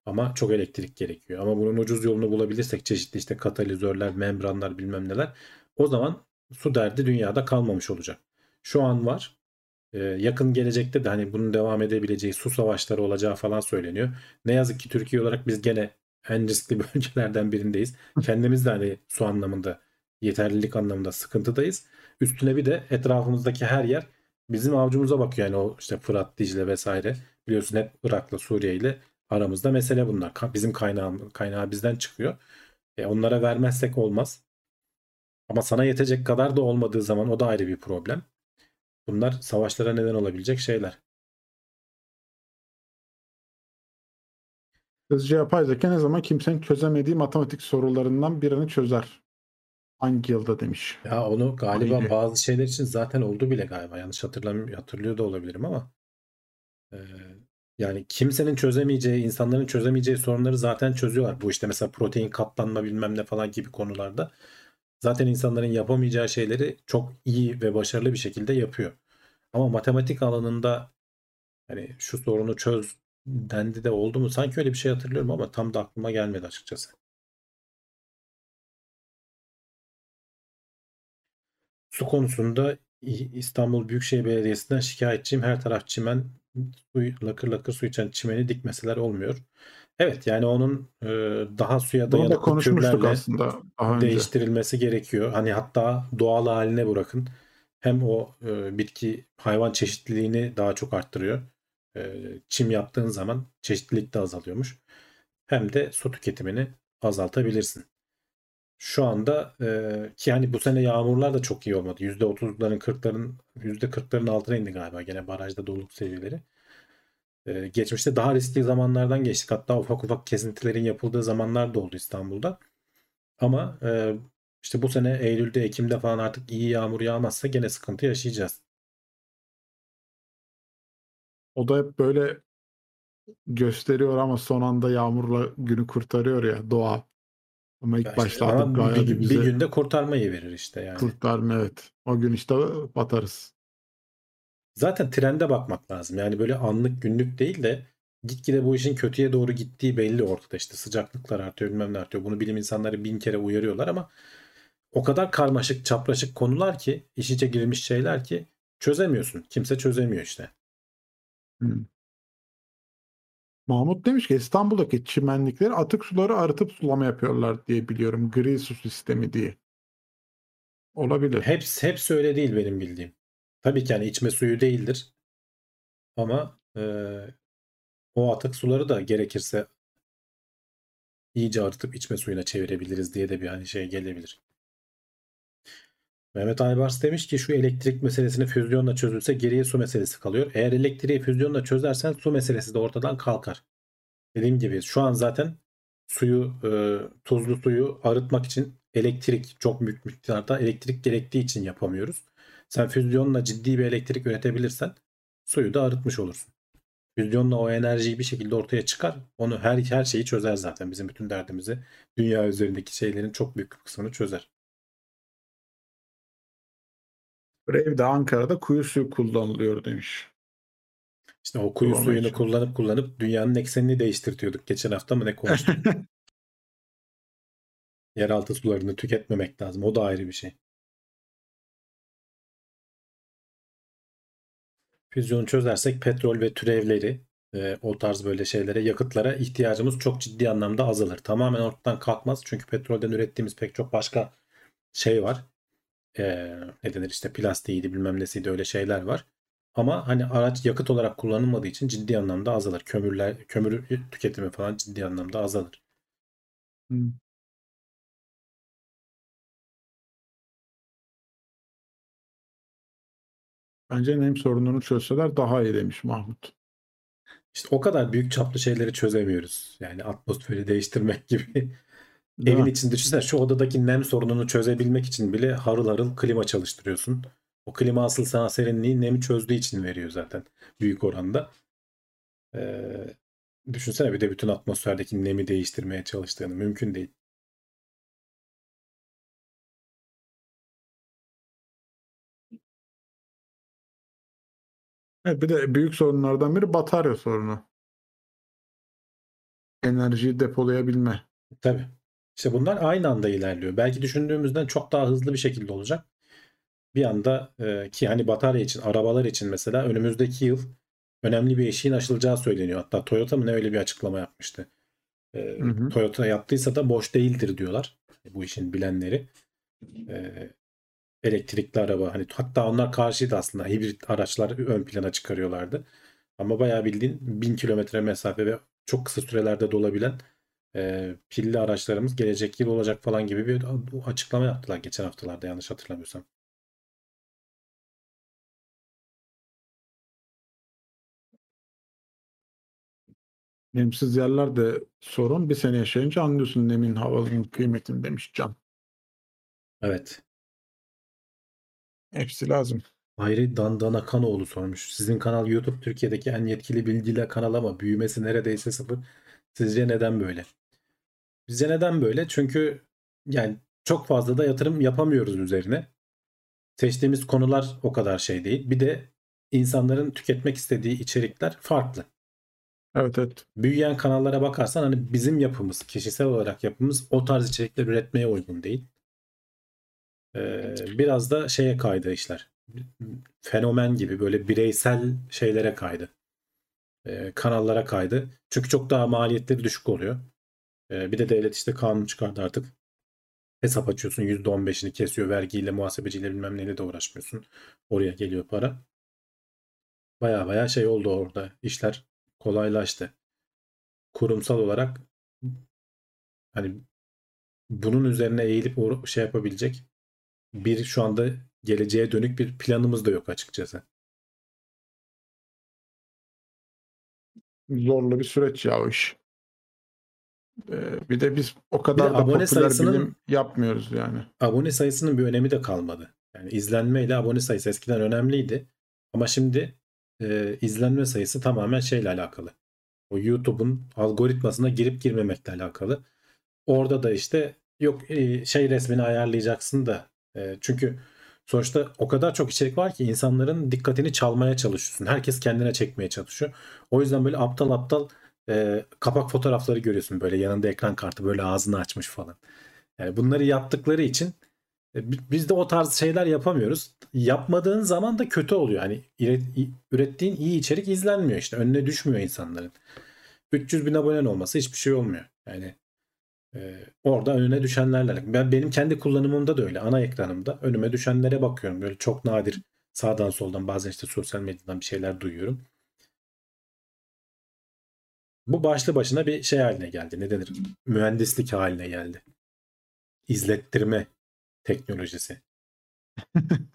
Ama çok elektrik gerekiyor. Ama bunun ucuz yolunu bulabilirsek çeşitli işte katalizörler, membranlar bilmem neler. O zaman su derdi dünyada kalmamış olacak. Şu an var. Yakın gelecekte de hani bunun devam edebileceği su savaşları olacağı falan söyleniyor. Ne yazık ki Türkiye olarak biz gene en riskli (laughs) bölgelerden birindeyiz. Kendimiz de hani su anlamında yeterlilik anlamında sıkıntıdayız. Üstüne bir de etrafımızdaki her yer bizim avcumuza bakıyor. Yani o işte Fırat, Dicle vesaire. Biliyorsun hep Irak'la Suriye ile aramızda mesele bunlar. Bizim kaynağım, kaynağı bizden çıkıyor. E, onlara vermezsek olmaz. Ama sana yetecek kadar da olmadığı zaman o da ayrı bir problem. Bunlar savaşlara neden olabilecek şeyler. Hızlıca yapay zeka ne zaman kimsenin çözemediği matematik sorularından birini çözer. Hangi yılda demiş. Ya onu galiba Aynen. bazı şeyler için zaten oldu bile galiba. Yanlış hatırlamıyorum, hatırlıyor da olabilirim ama e, yani kimsenin çözemeyeceği, insanların çözemeyeceği sorunları zaten çözüyorlar. Bu işte mesela protein katlanma bilmem ne falan gibi konularda zaten insanların yapamayacağı şeyleri çok iyi ve başarılı bir şekilde yapıyor. Ama matematik alanında hani şu sorunu çöz dendi de oldu mu? Sanki öyle bir şey hatırlıyorum ama tam da aklıma gelmedi açıkçası. Su konusunda İstanbul Büyükşehir Belediyesi'nden şikayetçiyim. Her taraf çimen, su, lakır lakır su içen çimeni dikmeseler olmuyor. Evet yani onun e, daha suya Bunu da dayanıklı konuşmuştuk türlerle aslında daha önce. değiştirilmesi gerekiyor. Hani hatta doğal haline bırakın. Hem o e, bitki hayvan çeşitliliğini daha çok arttırıyor. E, çim yaptığın zaman çeşitlilik de azalıyormuş. Hem de su tüketimini azaltabilirsin. Şu anda e, ki hani bu sene yağmurlar da çok iyi olmadı. %30'ların 40'ların %40'ların altına indi galiba gene barajda doluluk seviyeleri. E, geçmişte daha riskli zamanlardan geçtik. Hatta ufak ufak kesintilerin yapıldığı zamanlar da oldu İstanbul'da. Ama e, işte bu sene Eylül'de, Ekim'de falan artık iyi yağmur yağmazsa gene sıkıntı yaşayacağız. O da hep böyle gösteriyor ama son anda yağmurla günü kurtarıyor ya doğa. Ama ilk Ya işte başta artık bir, bir günde kurtarmayı verir işte yani. kurtarma evet. O gün işte batarız. Zaten trende bakmak lazım. Yani böyle anlık günlük değil de gitgide bu işin kötüye doğru gittiği belli ortada. İşte sıcaklıklar artıyor bilmem ne artıyor. Bunu bilim insanları bin kere uyarıyorlar ama o kadar karmaşık çapraşık konular ki iş içe girilmiş şeyler ki çözemiyorsun. Kimse çözemiyor işte. Hmm. Mahmut demiş ki İstanbul'daki çimenlikleri atık suları arıtıp sulama yapıyorlar diye biliyorum. Gri su sistemi diye. Olabilir. Hepsi, hepsi öyle değil benim bildiğim. Tabii ki yani içme suyu değildir. Ama e, o atık suları da gerekirse iyice arıtıp içme suyuna çevirebiliriz diye de bir hani şey gelebilir. Mehmet Aybars demiş ki şu elektrik meselesini füzyonla çözülse geriye su meselesi kalıyor. Eğer elektriği füzyonla çözersen su meselesi de ortadan kalkar. Dediğim gibi şu an zaten suyu e, tuzlu suyu arıtmak için elektrik çok büyük miktarda elektrik gerektiği için yapamıyoruz. Sen füzyonla ciddi bir elektrik üretebilirsen suyu da arıtmış olursun. Füzyonla o enerjiyi bir şekilde ortaya çıkar. Onu her her şeyi çözer zaten. Bizim bütün derdimizi dünya üzerindeki şeylerin çok büyük bir kısmını çözer. Evde Ankara'da kuyu suyu kullanılıyor demiş. İşte o kuyu Sulama suyunu için. kullanıp kullanıp dünyanın eksenini değiştirtiyorduk. Geçen hafta mı ne konuştuk? (laughs) Yeraltı sularını tüketmemek lazım. O da ayrı bir şey. Füzyonu çözersek petrol ve türevleri e, o tarz böyle şeylere, yakıtlara ihtiyacımız çok ciddi anlamda azalır. Tamamen ortadan kalkmaz. Çünkü petrolden ürettiğimiz pek çok başka şey var. E, ne denir işte plastiğiydi bilmem nesiydi öyle şeyler var. Ama hani araç yakıt olarak kullanılmadığı için ciddi anlamda azalır. Kömürler, kömür tüketimi falan ciddi anlamda azalır. Bence nem sorununu çözseler daha iyi demiş Mahmut. İşte o kadar büyük çaplı şeyleri çözemiyoruz. Yani atmosferi değiştirmek gibi. Değil Evin mi? için düşünsene şu odadaki nem sorununu çözebilmek için bile harıl harıl klima çalıştırıyorsun. O klima asıl sana serinliği nemi çözdüğü için veriyor zaten büyük oranda. Ee, Düşünsene bir de bütün atmosferdeki nemi değiştirmeye çalıştığını. Mümkün değil. Evet, bir de büyük sorunlardan biri batarya sorunu. Enerjiyi depolayabilme. Tabii. İşte bunlar aynı anda ilerliyor. Belki düşündüğümüzden çok daha hızlı bir şekilde olacak. Bir anda e, ki hani batarya için, arabalar için mesela önümüzdeki yıl önemli bir eşiğin aşılacağı söyleniyor. Hatta Toyota mı ne öyle bir açıklama yapmıştı. E, Hı hı. Toyota yaptıysa da boş değildir diyorlar. Bu işin bilenleri. E, elektrikli araba hani hatta onlar karşıydı aslında. Hibrit araçlar ön plana çıkarıyorlardı. Ama bayağı bildiğin 1000 kilometre mesafe ve çok kısa sürelerde dolabilen e, pilli araçlarımız gelecek yıl olacak falan gibi bir açıklama yaptılar geçen haftalarda yanlış hatırlamıyorsam. Nemsiz yerlerde sorun. Bir sene yaşayınca anlıyorsun nemin havanın kıymetini demiş Can. Evet. Hepsi lazım. Hayri Dandana Kanoğlu sormuş. Sizin kanal YouTube Türkiye'deki en yetkili bilgiyle kanal ama büyümesi neredeyse sıfır. Sizce neden böyle? Bizce neden böyle? Çünkü yani çok fazla da yatırım yapamıyoruz üzerine. Seçtiğimiz konular o kadar şey değil. Bir de insanların tüketmek istediği içerikler farklı. Evet evet. Büyüyen kanallara bakarsan hani bizim yapımız, kişisel olarak yapımız o tarz içerikler üretmeye uygun değil. Biraz da şeye kaydı işler. Fenomen gibi böyle bireysel şeylere kaydı. Kanallara kaydı. Çünkü çok daha maliyetleri düşük oluyor. Bir de devlet işte kanun çıkardı artık. Hesap açıyorsun %15'ini kesiyor vergiyle, muhasebeciyle bilmem neyle de uğraşmıyorsun. Oraya geliyor para. Baya baya şey oldu orada. İşler kolaylaştı. Kurumsal olarak hani bunun üzerine eğilip şey yapabilecek bir şu anda geleceğe dönük bir planımız da yok açıkçası. Zorlu bir süreç ya o iş. Ee, bir de biz o kadar da abone popüler bilim yapmıyoruz yani. Abone sayısının bir önemi de kalmadı. Yani izlenme ile abone sayısı eskiden önemliydi. Ama şimdi e, izlenme sayısı tamamen şeyle alakalı. O YouTube'un algoritmasına girip girmemekle alakalı. Orada da işte yok e, şey resmini ayarlayacaksın da e, çünkü sonuçta o kadar çok içerik var ki insanların dikkatini çalmaya çalışıyorsun. Herkes kendine çekmeye çalışıyor. O yüzden böyle aptal aptal e, kapak fotoğrafları görüyorsun böyle yanında ekran kartı böyle ağzını açmış falan. Yani bunları yaptıkları için e, bi- biz de o tarz şeyler yapamıyoruz. Yapmadığın zaman da kötü oluyor. Hani üret- ürettiğin iyi içerik izlenmiyor işte. Önüne düşmüyor insanların. 300 bin abonen olması hiçbir şey olmuyor. Yani orada önüne düşenlerle. Ben benim kendi kullanımımda da öyle. Ana ekranımda önüme düşenlere bakıyorum. Böyle çok nadir sağdan soldan bazen işte sosyal medyadan bir şeyler duyuyorum. Bu başlı başına bir şey haline geldi. Ne denir? Mühendislik haline geldi. İzlettirme teknolojisi. (laughs)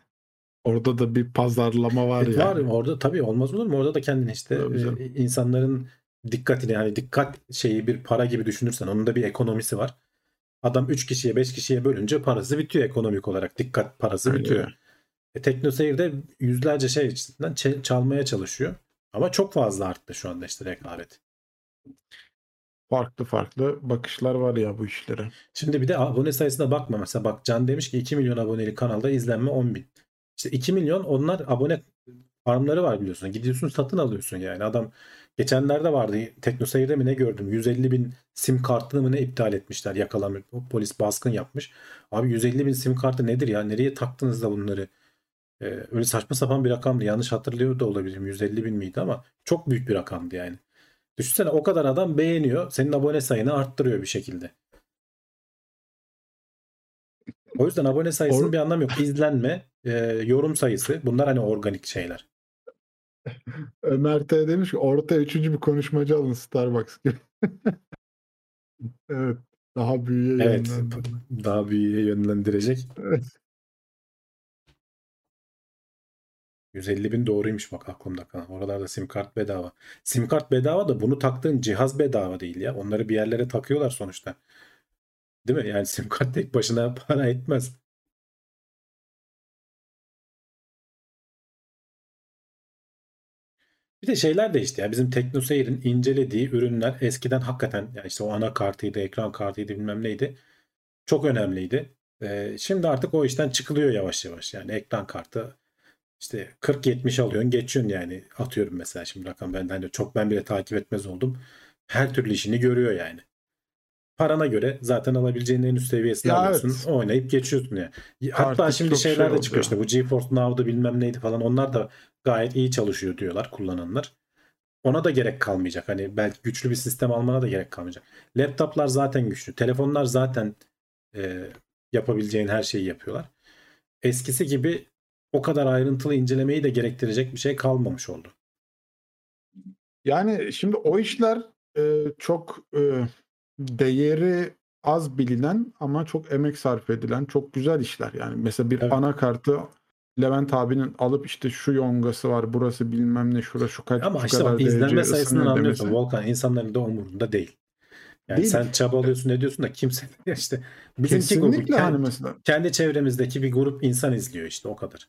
Orada da bir pazarlama var Evet, yani. Var orada tabii olmaz olur mu? Orada da kendin işte e, insanların dikkatini yani dikkat şeyi bir para gibi düşünürsen onun da bir ekonomisi var. Adam 3 kişiye 5 kişiye bölünce parası bitiyor ekonomik olarak. Dikkat parası Öyle. bitiyor. E, TeknoSeyir de yüzlerce şey içinden çalmaya çalışıyor. Ama çok fazla arttı şu anda işte rekabet. Farklı farklı bakışlar var ya bu işlere. Şimdi bir de abone sayısına bakma. Mesela bak Can demiş ki 2 milyon aboneli kanalda izlenme 10 bin. İşte 2 milyon onlar abone farmları var biliyorsun. Gidiyorsun satın alıyorsun yani. Adam geçenlerde vardı Teknoseyir'de mi ne gördüm. 150 bin sim kartını mı ne iptal etmişler. Yakalamış. Polis baskın yapmış. Abi 150 bin sim kartı nedir ya? Nereye taktınız da bunları? Ee, öyle saçma sapan bir rakamdı. Yanlış hatırlıyor da olabilirim. 150 bin miydi ama çok büyük bir rakamdı yani. Düşünsene o kadar adam beğeniyor. Senin abone sayını arttırıyor bir şekilde. O yüzden abone sayısının Or- bir anlamı yok. İzlenme, e, yorum sayısı bunlar hani organik şeyler. (laughs) Ömer T demiş ki ortaya üçüncü bir konuşmacı alın Starbucks gibi. (laughs) evet. Daha büyüye Evet. yönlendirme. Daha büyüğe yönlendirecek. Evet. 150 bin doğruymuş bak aklımda kalan. Oralarda sim kart bedava. Sim kart bedava da bunu taktığın cihaz bedava değil ya. Onları bir yerlere takıyorlar sonuçta. Değil mi? Yani sim kart tek başına (laughs) para etmez. Bir de şeyler değişti ya. Bizim TeknoSeyir'in incelediği ürünler eskiden hakikaten yani işte o anakartıydı, ekran kartıydı bilmem neydi. Çok önemliydi. Ee, şimdi artık o işten çıkılıyor yavaş yavaş. Yani ekran kartı işte 40-70 alıyorsun geçiyorsun yani. Atıyorum mesela şimdi rakam benden de çok ben bile takip etmez oldum. Her türlü işini görüyor yani. Parana göre zaten alabileceğin en üst seviyesini Ya alıyorsun. evet. Oynayıp geçiyorsun yani. Hatta Artık şimdi şeyler şey de çıkıyor işte bu GeForce Now'da bilmem neydi falan onlar da gayet iyi çalışıyor diyorlar kullananlar. Ona da gerek kalmayacak. Hani belki güçlü bir sistem almana da gerek kalmayacak. Laptoplar zaten güçlü. Telefonlar zaten e, yapabileceğin her şeyi yapıyorlar. Eskisi gibi o kadar ayrıntılı incelemeyi de gerektirecek bir şey kalmamış oldu. Yani şimdi o işler e, çok e, değeri az bilinen ama çok emek sarf edilen çok güzel işler. Yani mesela bir Evet. anakartı Levent abinin alıp işte şu yongası var burası bilmem ne şura şu kaç Ama şu işte kadar izlenme sayısından anlıyorsun. Volkan insanların da umurunda değil. Yani Değil. sen çabalıyorsun ne diyorsun da kimse (laughs) işte bizimki Kesinlikle kendi, hani mesela. kendi çevremizdeki bir grup insan izliyor işte o kadar.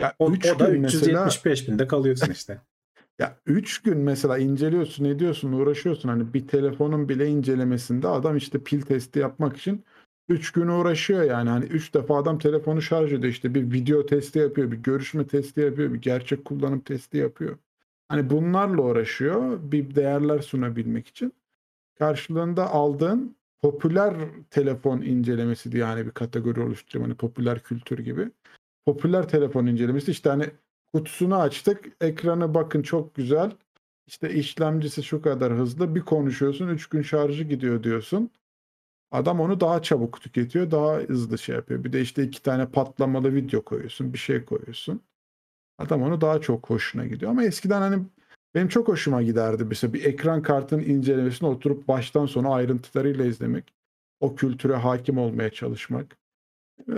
Ya O, üç o da gün mesela 375 binde kalıyorsun işte. (laughs) Ya 3 gün mesela inceliyorsun, ediyorsun, uğraşıyorsun. Hani bir telefonun bile incelemesinde adam işte pil testi yapmak için 3 gün uğraşıyor yani. Hani 3 defa adam telefonu şarj ediyor. İşte bir video testi yapıyor, bir görüşme testi yapıyor, bir gerçek kullanım testi yapıyor. Hani bunlarla uğraşıyor bir değerler sunabilmek için. Karşılığında aldığın popüler telefon incelemesi diye yani bir kategori oluşturuyor. Hani popüler kültür gibi. Popüler telefon incelemesi işte hani kutusunu açtık. Ekranı bakın çok güzel. İşte işlemcisi şu kadar hızlı. Bir konuşuyorsun 3 gün şarjı gidiyor diyorsun. Adam onu daha çabuk tüketiyor. Daha hızlı şey yapıyor. Bir de işte iki tane patlamalı video koyuyorsun. Bir şey koyuyorsun. Adam onu daha çok hoşuna gidiyor. Ama eskiden hani benim çok hoşuma giderdi. Mesela bir ekran kartının incelemesini oturup baştan sona ayrıntılarıyla izlemek. O kültüre hakim olmaya çalışmak.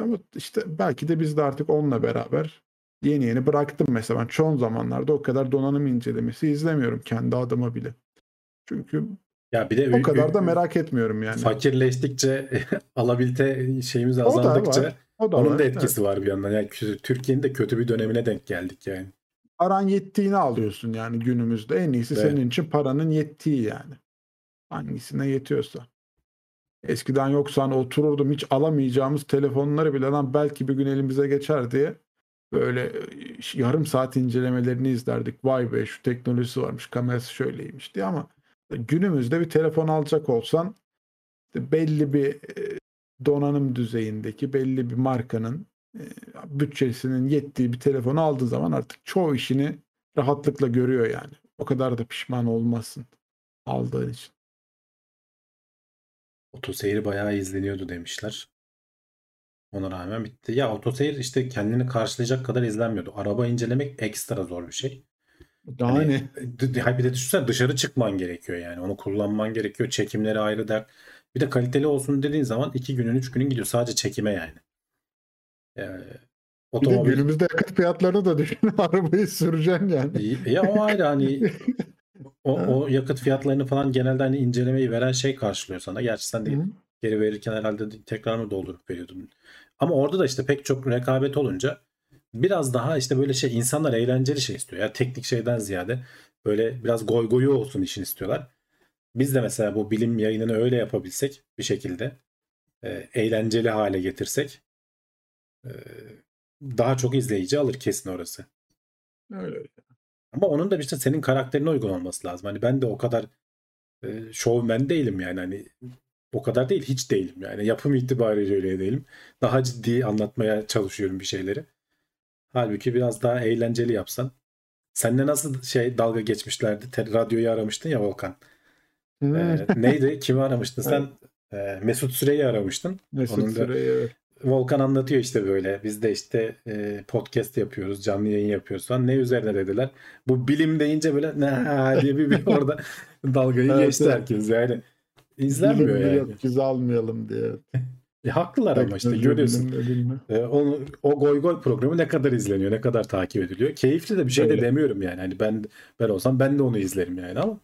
Ama işte belki de biz de artık onunla beraber yeni yeni bıraktım mesela. Ben çoğun zamanlarda o kadar donanım incelemesi izlemiyorum kendi adıma bile. Çünkü Ya bir de o ü- kadar da merak etmiyorum yani. fakirleştikçe (laughs) alabilite şeyimiz O da azaldıkça var. O da onun var. da Evet. etkisi var bir yandan. Yani Türkiye'nin de kötü bir dönemine denk geldik yani. Paran yettiğini alıyorsun yani günümüzde. En iyisi Evet. senin için paranın yettiği yani. Hangisine yetiyorsa. Eskiden yoksa hani otururdum hiç alamayacağımız telefonları bile lan belki bir gün elimize geçer diye böyle e, yarım saat incelemelerini izlerdik. Vay be şu teknolojisi varmış, kamerası şöyleymiş diye ama günümüzde bir telefon alacak olsan işte belli bir e, donanım düzeyindeki belli bir markanın e, bütçesinin yettiği bir telefonu aldığı zaman artık çoğu işini rahatlıkla görüyor yani. O kadar da pişman olmazsın aldığın için. Otoseyir bayağı izleniyordu demişler. Ona rağmen bitti. Ya otoseyir işte kendini karşılayacak kadar izlenmiyordu. Araba incelemek ekstra zor bir şey. Yani Hani, d- bir de düşünsene dışarı çıkman gerekiyor yani. Onu kullanman gerekiyor. Çekimleri ayrı dert. Bir de kaliteli olsun dediğin zaman iki günün üç günün gidiyor. Sadece çekime yani. Ee, bir de otomobil günümüzde yakıt fiyatlarını da düşün. (laughs) Arabayı süreceksin yani. ya o ayrı hani (laughs) o, o yakıt fiyatlarını falan genelde hani incelemeyi veren şey karşılıyor sana. Gerçi sen de Hı. geri verirken herhalde tekrar mı doldurup veriyordun? Ama orada da işte pek çok rekabet olunca biraz daha işte böyle şey insanlar eğlenceli şey istiyor. Ya teknik şeyden ziyade böyle biraz goy goyu olsun işin istiyorlar. Biz de mesela bu bilim yayınını öyle yapabilsek bir şekilde e, eğlenceli hale getirsek e, daha çok izleyici alır kesin orası. Öyle. Ama onun da işte senin karakterine uygun olması lazım. Hani ben de o kadar e, şovmen değilim yani hani o kadar değil hiç değilim yani yapım itibariyle öyle değilim. Daha ciddi anlatmaya çalışıyorum bir şeyleri. Halbuki biraz daha eğlenceli yapsan. Seninle nasıl şey dalga geçmişlerdi? Te- radyoyu aramıştın ya Volkan. Hı. Ee, neydi? (laughs) Kimi aramıştın sen? Ee, Mesut Süreyi aramıştın. Mesut onun da- Süreyi evet. Volkan anlatıyor işte böyle. Biz de işte e, podcast yapıyoruz, canlı yayın yapıyoruz falan. Ne üzerine dediler? Bu bilim deyince böyle ne diye bir, bir (laughs) orada dalgayı Evet, geçti evet. herkes yani. İzlenmiyor Bilim yani. yok almayalım diye. E, haklılar ama işte görüyorsun. E, onu, o goy goy programı ne kadar izleniyor, ne kadar takip ediliyor. Keyifli de bir şey de Öyle. demiyorum yani. Hani ben ben olsam ben de onu izlerim yani ama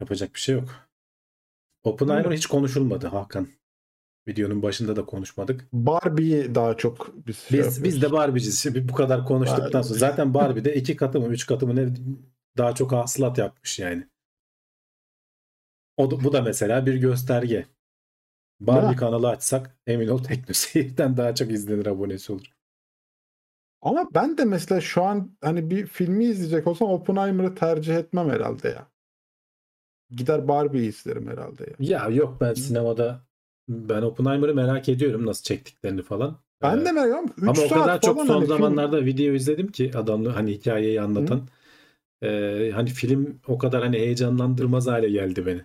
yapacak bir şey yok. Oppenheimer hiç konuşulmadı Hakan. Videonun başında da konuşmadık. Barbie'yi daha çok biz şey Biz yapıyoruz. biz de Barbie'ciz. Şimdi bu kadar konuştuktan Barbie. sonra zaten Barbie'de iki katı mı üç katı mı ne daha çok hasılat yapmış yani. O da, bu da mesela bir gösterge. Barbie Ya. kanalı açsak emin ol Teknoseyir'den (laughs) daha çok izlenir abonesi olur. Ama ben de mesela şu an hani bir filmi izleyecek olsam Oppenheimer'ı tercih etmem herhalde ya. Gider Barbie'yi izlerim herhalde ya. Ya yok ben sinemada ben Oppenheimer'ı merak ediyorum nasıl çektiklerini falan. Ben Ee, de merak ediyorum. Ama o kadar çok son hani film- zamanlarda video izledim ki adamlı hani hikayeyi anlatan. Ee, hani film o kadar hani heyecanlandırmaz hale geldi beni.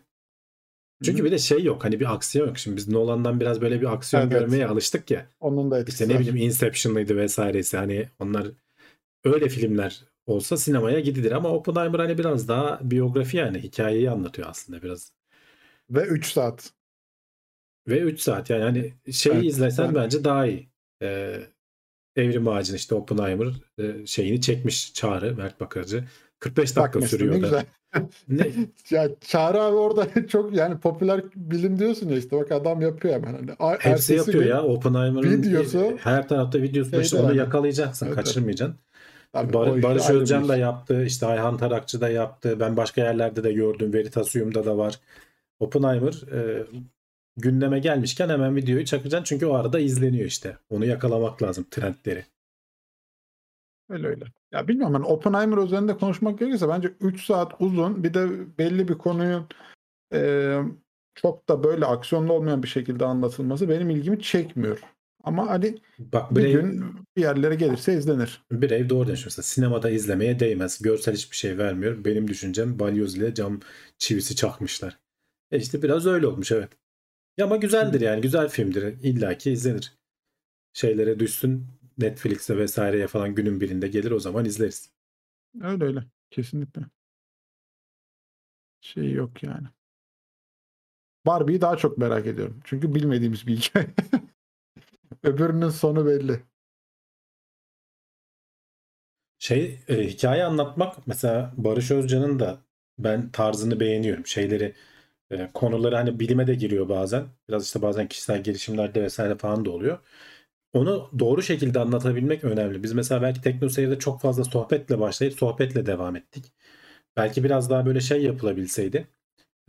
Çünkü Hı. bir de şey yok hani bir aksiyon yok. Şimdi biz Nolan'dan biraz böyle bir aksiyon Evet, görmeye alıştık ya. Onun da etkisi İşte ne bileyim Inception'lıydı vesairesi hani onlar öyle filmler olsa sinemaya gidilir ama Oppenheimer hani biraz daha biyografi yani hikayeyi anlatıyor aslında biraz. Ve 3 saat. Ve 3 saat yani hani şeyi Evet, izlesen ben- bence daha iyi. Ee, Evrim Ağacı'nın işte Oppenheimer e, şeyini çekmiş Çağrı Mert Bakarcı. 45 Bak dakika mesela sürüyor ne da. (laughs) Ne, Ya Çağrı abi orada (laughs) çok yani popüler bilim diyorsun ya işte bak adam yapıyor hemen. Hani, hepsi yapıyor ya. Oppenheimer'ın videosu- her tarafta videosu var. Şeyde İşte onu yani. yakalayacaksın, Evet, kaçırmayacaksın. Tabii, Bar- Barış Özcan da yaptı. işte Ayhan Tarakçı da yaptı. Ben başka yerlerde de gördüm. Veritasium'da da var. Oppenheimer e, gündeme gelmişken hemen videoyu çakacaksın. Çünkü o arada izleniyor işte. Onu yakalamak lazım trendleri. Öyle öyle. Ya bilmiyorum hani Oppenheimer üzerinde konuşmak gerekirse bence 3 saat uzun bir de belli bir konunun e, çok da böyle aksiyonlu olmayan bir şekilde anlatılması benim ilgimi çekmiyor. Ama hani Bak bir Brave, gün bir yerlere gelirse izlenir. Brave doğru mesela. Sinemada izlemeye değmez. Görsel hiçbir şey vermiyor. Benim düşüncem balyoz ile cam çivisi çakmışlar. E işte biraz öyle olmuş evet. Ya ama güzeldir yani. Güzel filmdir. İlla ki izlenir. Şeylere düşsün. Netflix'e vesaireye falan günün birinde gelir o zaman izleriz. Öyle öyle. Kesinlikle. Şey yok yani. Barbie'yi daha çok merak ediyorum. Çünkü bilmediğimiz bir hikaye. (laughs) Öbürünün sonu belli. Şey e, hikaye anlatmak mesela Barış Özcan'ın da ben tarzını beğeniyorum. Şeyleri e, konuları hani bilime de giriyor bazen. Biraz işte bazen kişisel gelişimlerde vesaire falan da oluyor. Onu doğru şekilde anlatabilmek önemli. Biz mesela belki Tekno Seyir'de çok fazla sohbetle başlayıp sohbetle devam ettik. Belki biraz daha böyle şey yapılabilseydi.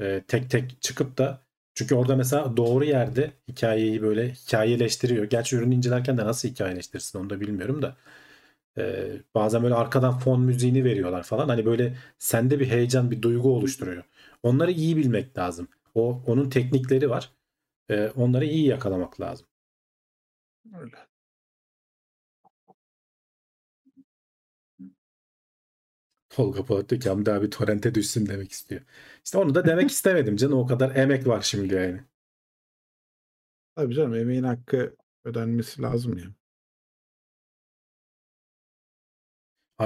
e, tek tek çıkıp da çünkü orada mesela doğru yerde hikayeyi böyle hikayeleştiriyor. Gerçi ürünü incelerken de nasıl hikayeleştirirsin onu da bilmiyorum da. Ee, bazen böyle arkadan fon müziğini veriyorlar falan. Hani böyle sende bir heyecan, bir duygu oluşturuyor. Onları iyi bilmek lazım. O onun teknikleri var. Ee, onları iyi yakalamak lazım. Öyle. Tolga Polat diyor ki Hamdi abi torrente düşsün demek istiyor. İşte onu da demek istemedim canım. O kadar emek var şimdi yani. Tabii canım emeğin hakkı ödenmesi lazım ya.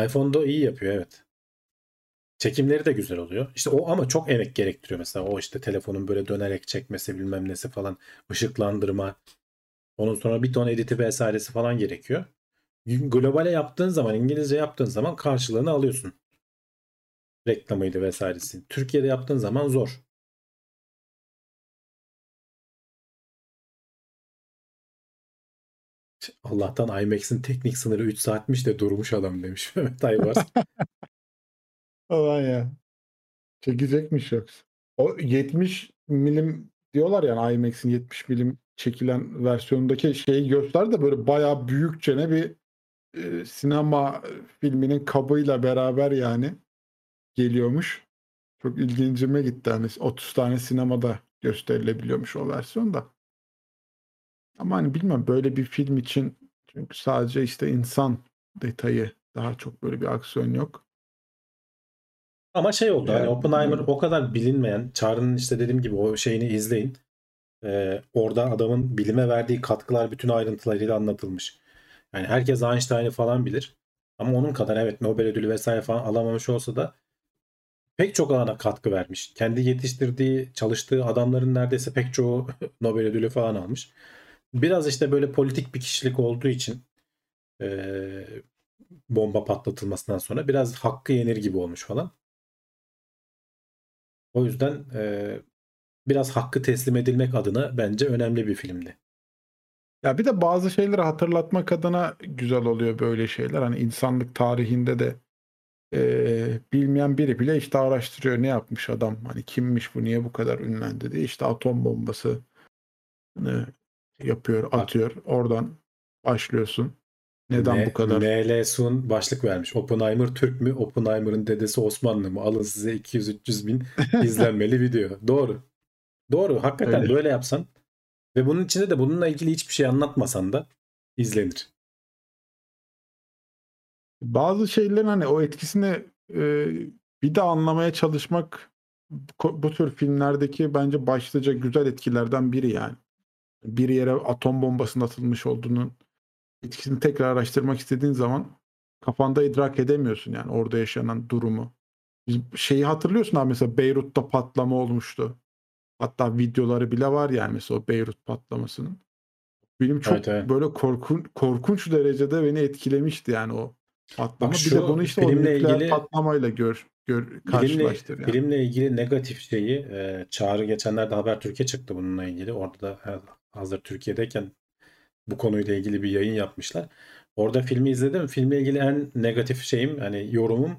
iPhone'da iyi yapıyor evet. Çekimleri de güzel oluyor. İşte o ama çok emek gerektiriyor mesela. O işte telefonun böyle dönerek çekmesi bilmem nesi falan. ışıklandırma. Onun sonra bir ton editi vesairesi falan gerekiyor. Globale yaptığın zaman, İngilizce yaptığın zaman karşılığını alıyorsun. Reklamıydı vesairesi. Türkiye'de yaptığın zaman zor. Allah'tan IMAX'in teknik sınırı 3 saatmiş de durmuş adam demiş (laughs) Mehmet Aybars. (laughs) Aman ya. Çekecekmiş yoksa. O 70 milim diyorlar yani IMAX'in 70 milim çekilen versiyonundaki şeyi göster de böyle bayağı büyükçene bir e, sinema filminin kabıyla beraber yani geliyormuş. Çok ilgincime gitti. Hani 30 tane sinemada gösterilebiliyormuş o versiyonda. Ama hani bilmem böyle bir film için çünkü sadece işte insan detayı daha çok böyle bir aksiyon yok. Ama şey oldu hani Yani- Oppenheimer o kadar bilinmeyen Çağrı'nın işte dediğim gibi o şeyini izleyin. Ee, orada adamın bilime verdiği katkılar bütün ayrıntılarıyla anlatılmış. Yani herkes Einstein'ı falan bilir. Ama onun kadar evet Nobel ödülü vesaire falan alamamış olsa da pek çok alana katkı vermiş. Kendi yetiştirdiği, çalıştığı adamların neredeyse pek çoğu (laughs) Nobel ödülü falan almış. Biraz işte böyle politik bir kişilik olduğu için eee, bomba patlatılmasından sonra biraz hakkı yenir gibi olmuş falan. O yüzden eee, biraz hakkı teslim edilmek adına bence önemli bir filmdi. Ya bir de bazı şeyleri hatırlatmak adına güzel oluyor böyle şeyler. Hani insanlık tarihinde de eee, bilmeyen biri bile işte araştırıyor ne yapmış adam. Hani kimmiş bu niye bu kadar ünlendi diye. İşte atom bombası ne yapıyor atıyor. Oradan başlıyorsun. Neden M- bu kadar? ML Sun başlık vermiş. Oppenheimer Türk mü? Oppenheimer'ın dedesi Osmanlı mı? Alın size 200-300 bin (laughs) izlenmeli video. Doğru. Doğru. Hakikaten Öyle. böyle yapsan ve bunun içinde de bununla ilgili hiçbir şey anlatmasan da izlenir. Bazı şeylerin hani o etkisini e, bir de anlamaya çalışmak bu tür filmlerdeki bence başlıca güzel etkilerden biri yani. Bir yere atom bombasının atılmış olduğunun etkisini tekrar araştırmak istediğin zaman kafanda idrak edemiyorsun yani orada yaşanan durumu. Şeyi hatırlıyorsun abi mesela Beyrut'ta patlama olmuştu. Hatta videoları bile var yani mesela o Beyrut patlamasının. Benim çok Evet, evet. böyle korkun, korkunç derecede beni etkilemişti yani o patlama. Bak bir de şu bunu işte o nükleer ilgili- patlamayla gör, gör karşılaştır yani. filmle ilgili negatif şeyi e, Çağrı geçenlerde Haber Türkiye çıktı bununla ilgili. Orada da hazır Türkiye'deyken bu konuyla ilgili bir yayın yapmışlar. Orada filmi izledim. Filmle ilgili en negatif şeyim hani yorumum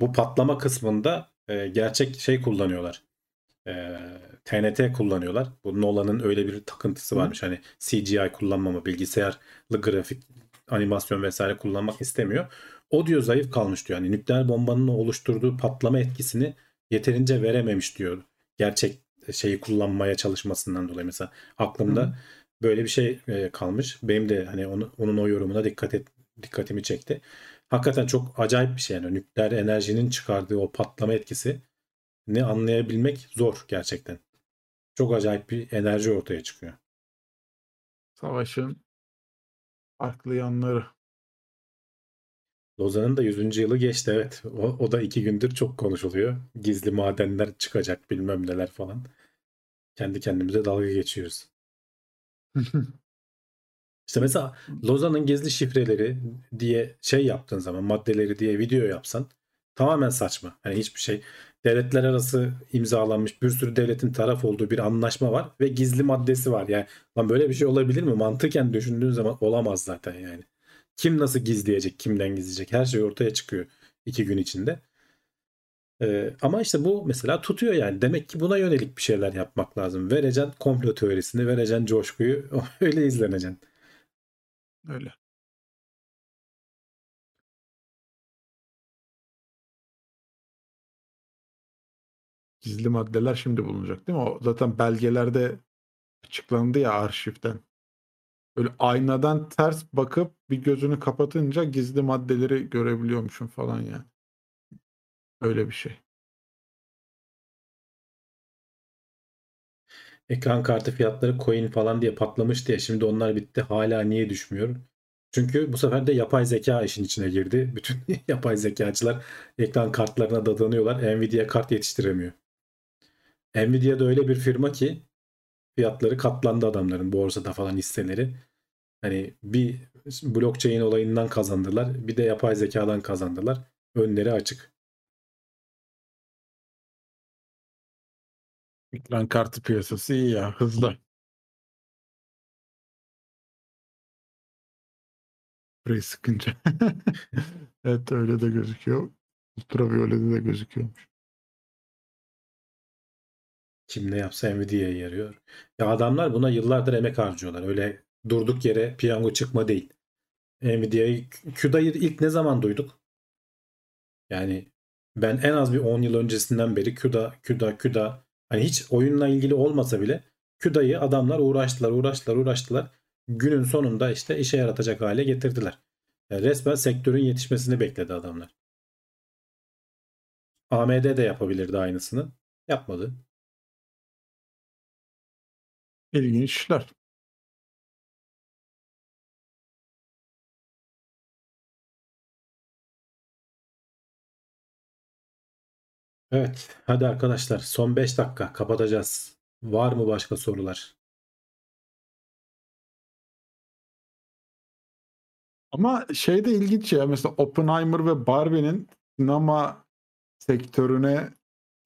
bu patlama kısmında e, gerçek şey kullanıyorlar. E, TNT kullanıyorlar. Bu Nolan'ın öyle bir takıntısı Hı. varmış. Hani CGI kullanmama, bilgisayarlı grafik, animasyon vesaire kullanmak istemiyor. O diyor zayıf kalmış diyor. Hani nükleer bombanın oluşturduğu patlama etkisini yeterince verememiş diyor. Gerçek şeyi kullanmaya çalışmasından dolayı mesela aklımda Hı hı. böyle bir şey e, kalmış. Benim de hani onu, onun o yorumuna dikkat et dikkatimi çekti. Hakikaten çok acayip bir şey yani nükleer enerjinin çıkardığı o patlama etkisi ne anlayabilmek zor gerçekten. Çok acayip bir enerji ortaya çıkıyor. Savaşın farklı yanları. Lozan'ın da 100. yılı geçti evet. O, o da iki gündür çok konuşuluyor. Gizli madenler çıkacak bilmem neler falan. Kendi kendimize dalga geçiyoruz. (laughs) İşte mesela Lozan'ın gizli şifreleri diye şey yaptığın zaman maddeleri diye video yapsan tamamen saçma. Hani hiçbir şey. Devletler arası imzalanmış bir sürü devletin taraf olduğu bir anlaşma var ve gizli maddesi var. Yani lan böyle bir şey olabilir mi? Mantıken düşündüğün zaman olamaz zaten yani. Kim nasıl gizleyecek, kimden gizleyecek? Her şey ortaya çıkıyor iki gün içinde. Ee, ama işte bu mesela tutuyor yani. Demek ki buna yönelik bir şeyler yapmak lazım. Vereceksin komplo teorisini, vereceksin coşkuyu, (laughs) öyle izleneceksin. Öyle. Gizli maddeler şimdi bulunacak değil mi? O zaten belgelerde açıklandı ya arşivden. Böyle aynadan ters bakıp bir gözünü kapatınca gizli maddeleri görebiliyormuşum falan yani. Öyle bir şey. Ekran kartı fiyatları coin falan diye patlamıştı ya. Şimdi onlar bitti. Hala niye düşmüyor? Çünkü bu sefer de yapay zeka işin içine girdi. Bütün (laughs) yapay zekacılar ekran kartlarına dadanıyorlar. Nvidia kart yetiştiremiyor. Nvidia da öyle bir firma ki fiyatları katlandı adamların borsada falan hisseleri. Hani bir blockchain olayından kazandılar. Bir de yapay zekadan kazandılar. Önleri açık. Ekran kartı piyasası iyi ya hızlı. Burayı sıkınca. (laughs) evet öyle de gözüküyor. Ultraviolede de gözüküyormuş. Kim ne yapsa Nvidia'ya yarıyor. Ya adamlar buna yıllardır emek harcıyorlar. Öyle durduk yere piyango çıkma değil. Nvidia'yı CUDA'yı ilk ne zaman duyduk? Yani ben en az bir 10 yıl öncesinden beri CUDA, CUDA, CUDA hani hiç oyunla ilgili olmasa bile CUDA'yı adamlar uğraştılar, uğraştılar, uğraştılar. Günün sonunda işte işe yaratacak hale getirdiler. Yani resmen sektörün yetişmesini bekledi adamlar. AMD de yapabilirdi aynısını. Yapmadı. İlginç işler. Evet, hadi arkadaşlar son 5 dakika kapatacağız. Var mı başka sorular? Ama şey de ilginç ya mesela Oppenheimer ve Barbie'nin sinema sektörüne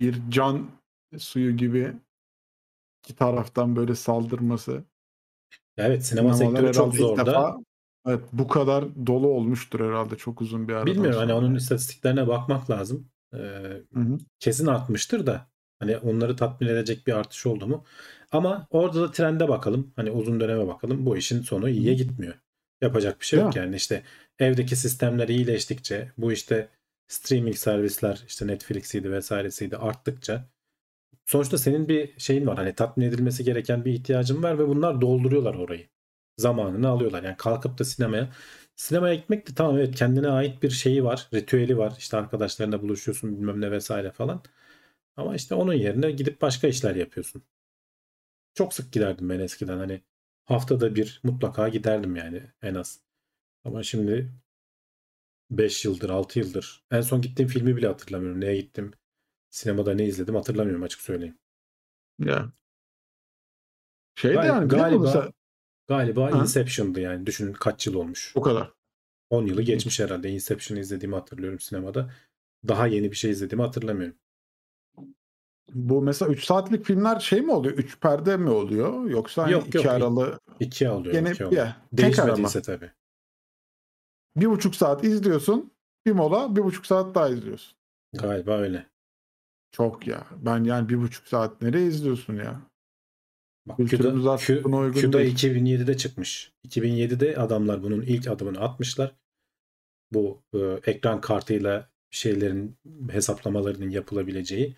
bir can suyu gibi iki taraftan böyle saldırması. Evet sinema Sinemalar sektörü çok zorda. defa, evet, bu kadar dolu olmuştur herhalde çok uzun bir aradan Bilmiyorum hani sonra. onun istatistiklerine bakmak lazım. Ee, Hı hı. kesin artmıştır da hani onları tatmin edecek bir artış oldu mu? Ama orada da trende bakalım. Hani uzun döneme bakalım. Bu işin sonu iyiye gitmiyor. Yapacak bir şey Değil yok mi? yani işte evdeki sistemler iyileştikçe bu işte streaming servisler işte Netflix'iydi vesairesiydi arttıkça sonuçta senin bir şeyin var hani tatmin edilmesi gereken bir ihtiyacın var ve bunlar dolduruyorlar orayı. Zamanını alıyorlar. Yani kalkıp da sinemaya sinemaya gitmek de tamam evet kendine ait bir şeyi var, ritüeli var. İşte arkadaşlarına buluşuyorsun bilmem ne vesaire falan. Ama işte onun yerine gidip başka işler yapıyorsun. Çok sık giderdim ben eskiden hani haftada bir mutlaka giderdim yani en az. Ama şimdi 5 yıldır 6 yıldır en son gittiğim filmi bile hatırlamıyorum. Neye gittim? Sinemada ne izledim hatırlamıyorum açık söyleyeyim. Ya. Şey de yani galiba mesela galiba Ha? Inception'dı yani. Düşünün kaç yıl olmuş. o kadar. 10 yılı geçmiş herhalde. Inception'ı izlediğimi hatırlıyorum sinemada. Daha yeni bir şey izlediğimi hatırlamıyorum. Bu mesela 3 saatlik filmler şey mi oluyor? 3 perde mi oluyor? Yoksa hani Yok, iki yok. aralı İkiye alıyor. gene ikiye alıyor. ya, tek arama. Değişmediyse tabii. Bir buçuk saat izliyorsun. Bir mola bir buçuk saat daha izliyorsun. Galiba öyle. Çok ya. Ben yani bir buçuk saat nereye izliyorsun ya? Bak Kültürümüz artık Q, buna uygun değil. 2007'de çıkmış. 2007'de adamlar bunun ilk adımını atmışlar. Bu e, ekran kartıyla şeylerin hesaplamalarının yapılabileceği.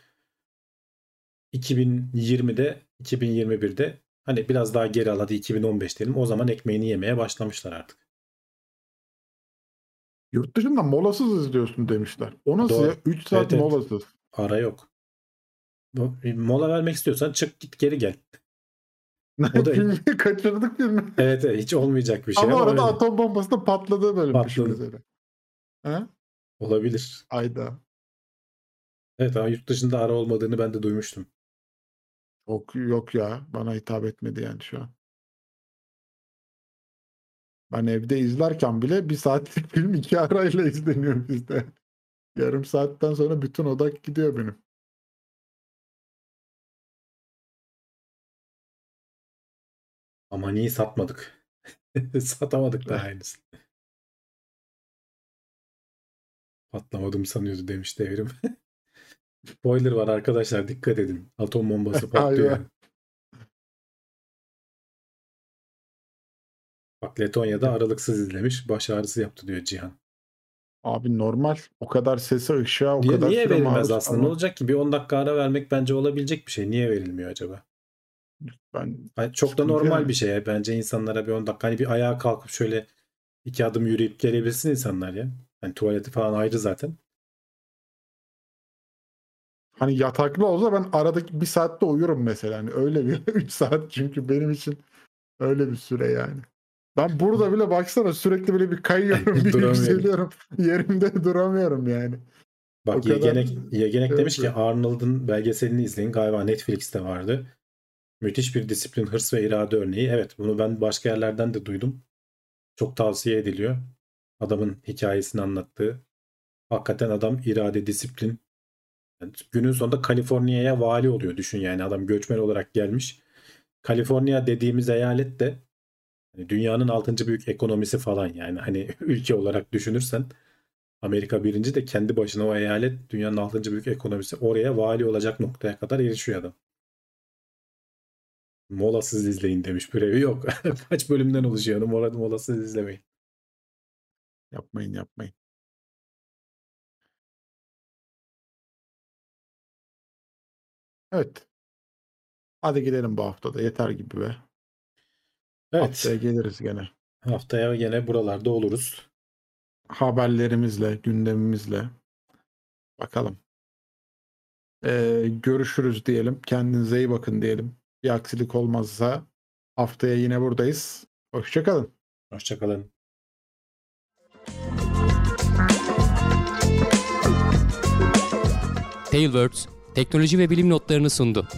2020'de 2021'de hani biraz daha geri al hadi 2015 diyelim. O zaman ekmeğini yemeye başlamışlar artık. Yurt dışında molasız izliyorsun demişler. O nasıl Doğru. ya? 3 saat Evet, evet. Ara yok. Bu- Mola vermek istiyorsan çık git geri gel. O da- filmi (laughs) kaçırdık filmi. Evet, evet hiç olmayacak bir şey Ama ama arada öyle. atom bombası da patladı bölünmüş Patladı. mesela. Ha? olabilir. Ayda. Evet ama yurt dışında ara olmadığını ben de duymuştum. Yok, yok ya. Bana hitap etmedi yani şu an. Ben evde izlerken bile bir saatlik (laughs) film iki arayla izleniyor bizde. Yarım saatten sonra bütün odak gidiyor benim. Ama niye satmadık? (laughs) Satamadık daha henüz. Patlamadım sanıyordu demiş devrim. (laughs) Spoiler var arkadaşlar dikkat edin. Atom bombası (laughs) patlıyor. Bak Letonya'da aralıksız izlemiş. Baş ağrısı yaptı diyor Cihan. Abi normal. O kadar sese, ışığa, o Niye, kadar niye verilmez aslında? Ne kalmak. olacak ki? Bir 10 dakika ara vermek bence olabilecek bir şey. Niye verilmiyor acaba? Ben Hani çok da normal yani. bir şey. Bence insanlara bir 10 dakika hani bir ayağa kalkıp şöyle iki adım yürüyüp gelebilsin insanlar ya. Hani tuvaleti falan ayrı zaten. hani yataklı olsa ben aradaki bir saatte uyurum mesela. Hani öyle bir (laughs) 3 saat çünkü benim için öyle bir süre yani. Ben burada bile baksana sürekli böyle bir kayıyorum, (laughs) (laughs) bir yükseliyorum. (laughs) Yerimde duramıyorum yani. O Bak kadar Yegenek, Yegenek şey demiş ki yapıyor. Arnold'un belgeselini izleyin. Galiba Netflix'te vardı. Müthiş bir disiplin, hırs ve irade örneği. Evet bunu ben başka yerlerden de duydum. Çok tavsiye ediliyor. Adamın hikayesini anlattığı. Hakikaten adam irade, disiplin. Yani günün sonunda Kaliforniya'ya vali oluyor. Düşün yani adam göçmen olarak gelmiş. Kaliforniya dediğimiz eyalet de dünyanın 6. büyük ekonomisi falan yani hani (laughs) ülke olarak düşünürsen Amerika birinci de kendi başına o eyalet dünyanın 6. büyük ekonomisi oraya vali olacak noktaya kadar erişiyor adam. Molasız izleyin demiş Brevi yok. (laughs) Kaç bölümden oluşuyor mola, molasız izlemeyin. Yapmayın yapmayın. Evet. Hadi gidelim bu haftada. Yeter gibi be. Evet Haftaya geliriz gene. haftaya gene buralarda oluruz. Haberlerimizle, gündemimizle. Bakalım. Ee, görüşürüz diyelim. Kendinize iyi bakın diyelim. Bir aksilik olmazsa haftaya yine buradayız. Hoşçakalın. Hoşçakalın. Tailwords teknoloji ve bilim notlarını sundu.